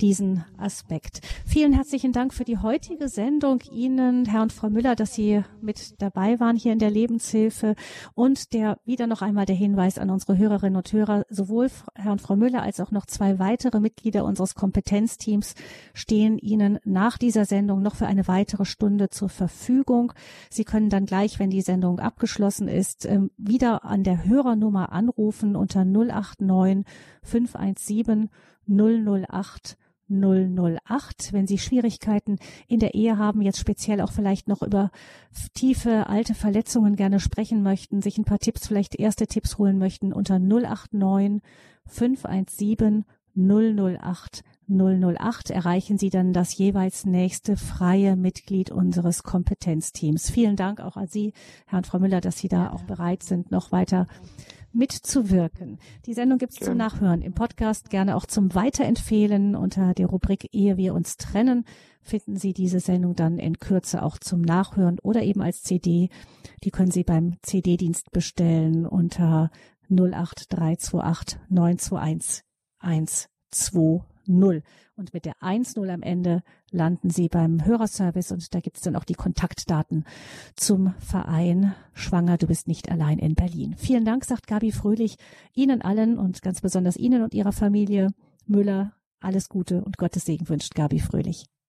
Diesen Aspekt. Vielen herzlichen Dank für die heutige Sendung. Ihnen, Herr und Frau Müller, dass Sie mit dabei waren hier in der Lebenshilfe und der wieder noch einmal der Hinweis an unsere Hörerinnen und Hörer, sowohl Herr und Frau Müller als auch noch zwei weitere Mitglieder unseres Kompetenzteams stehen Ihnen nach dieser Sendung noch für eine weitere Stunde zur Verfügung. Sie können dann gleich, wenn die Sendung abgeschlossen ist, ähm, wieder an der Hörernummer anrufen unter 089 517 008 008. Wenn Sie Schwierigkeiten in der Ehe haben, jetzt speziell auch vielleicht noch über tiefe alte Verletzungen gerne sprechen möchten, sich ein paar Tipps, vielleicht erste Tipps holen möchten, unter 089 517 008 008 erreichen Sie dann das jeweils nächste freie Mitglied unseres Kompetenzteams. Vielen Dank auch an Sie, Herr und Frau Müller, dass Sie da auch bereit sind, noch weiter mitzuwirken. Die Sendung gibt es zum Nachhören im Podcast, gerne auch zum Weiterempfehlen. Unter der Rubrik Ehe wir uns trennen finden Sie diese Sendung dann in Kürze auch zum Nachhören oder eben als CD. Die können Sie beim CD-Dienst bestellen unter 08328 921 120. Und mit der 1.0 am Ende landen Sie beim Hörerservice und da gibt es dann auch die Kontaktdaten zum Verein Schwanger, du bist nicht allein in Berlin. Vielen Dank, sagt Gabi Fröhlich, Ihnen allen und ganz besonders Ihnen und Ihrer Familie Müller. Alles Gute und Gottes Segen wünscht Gabi Fröhlich.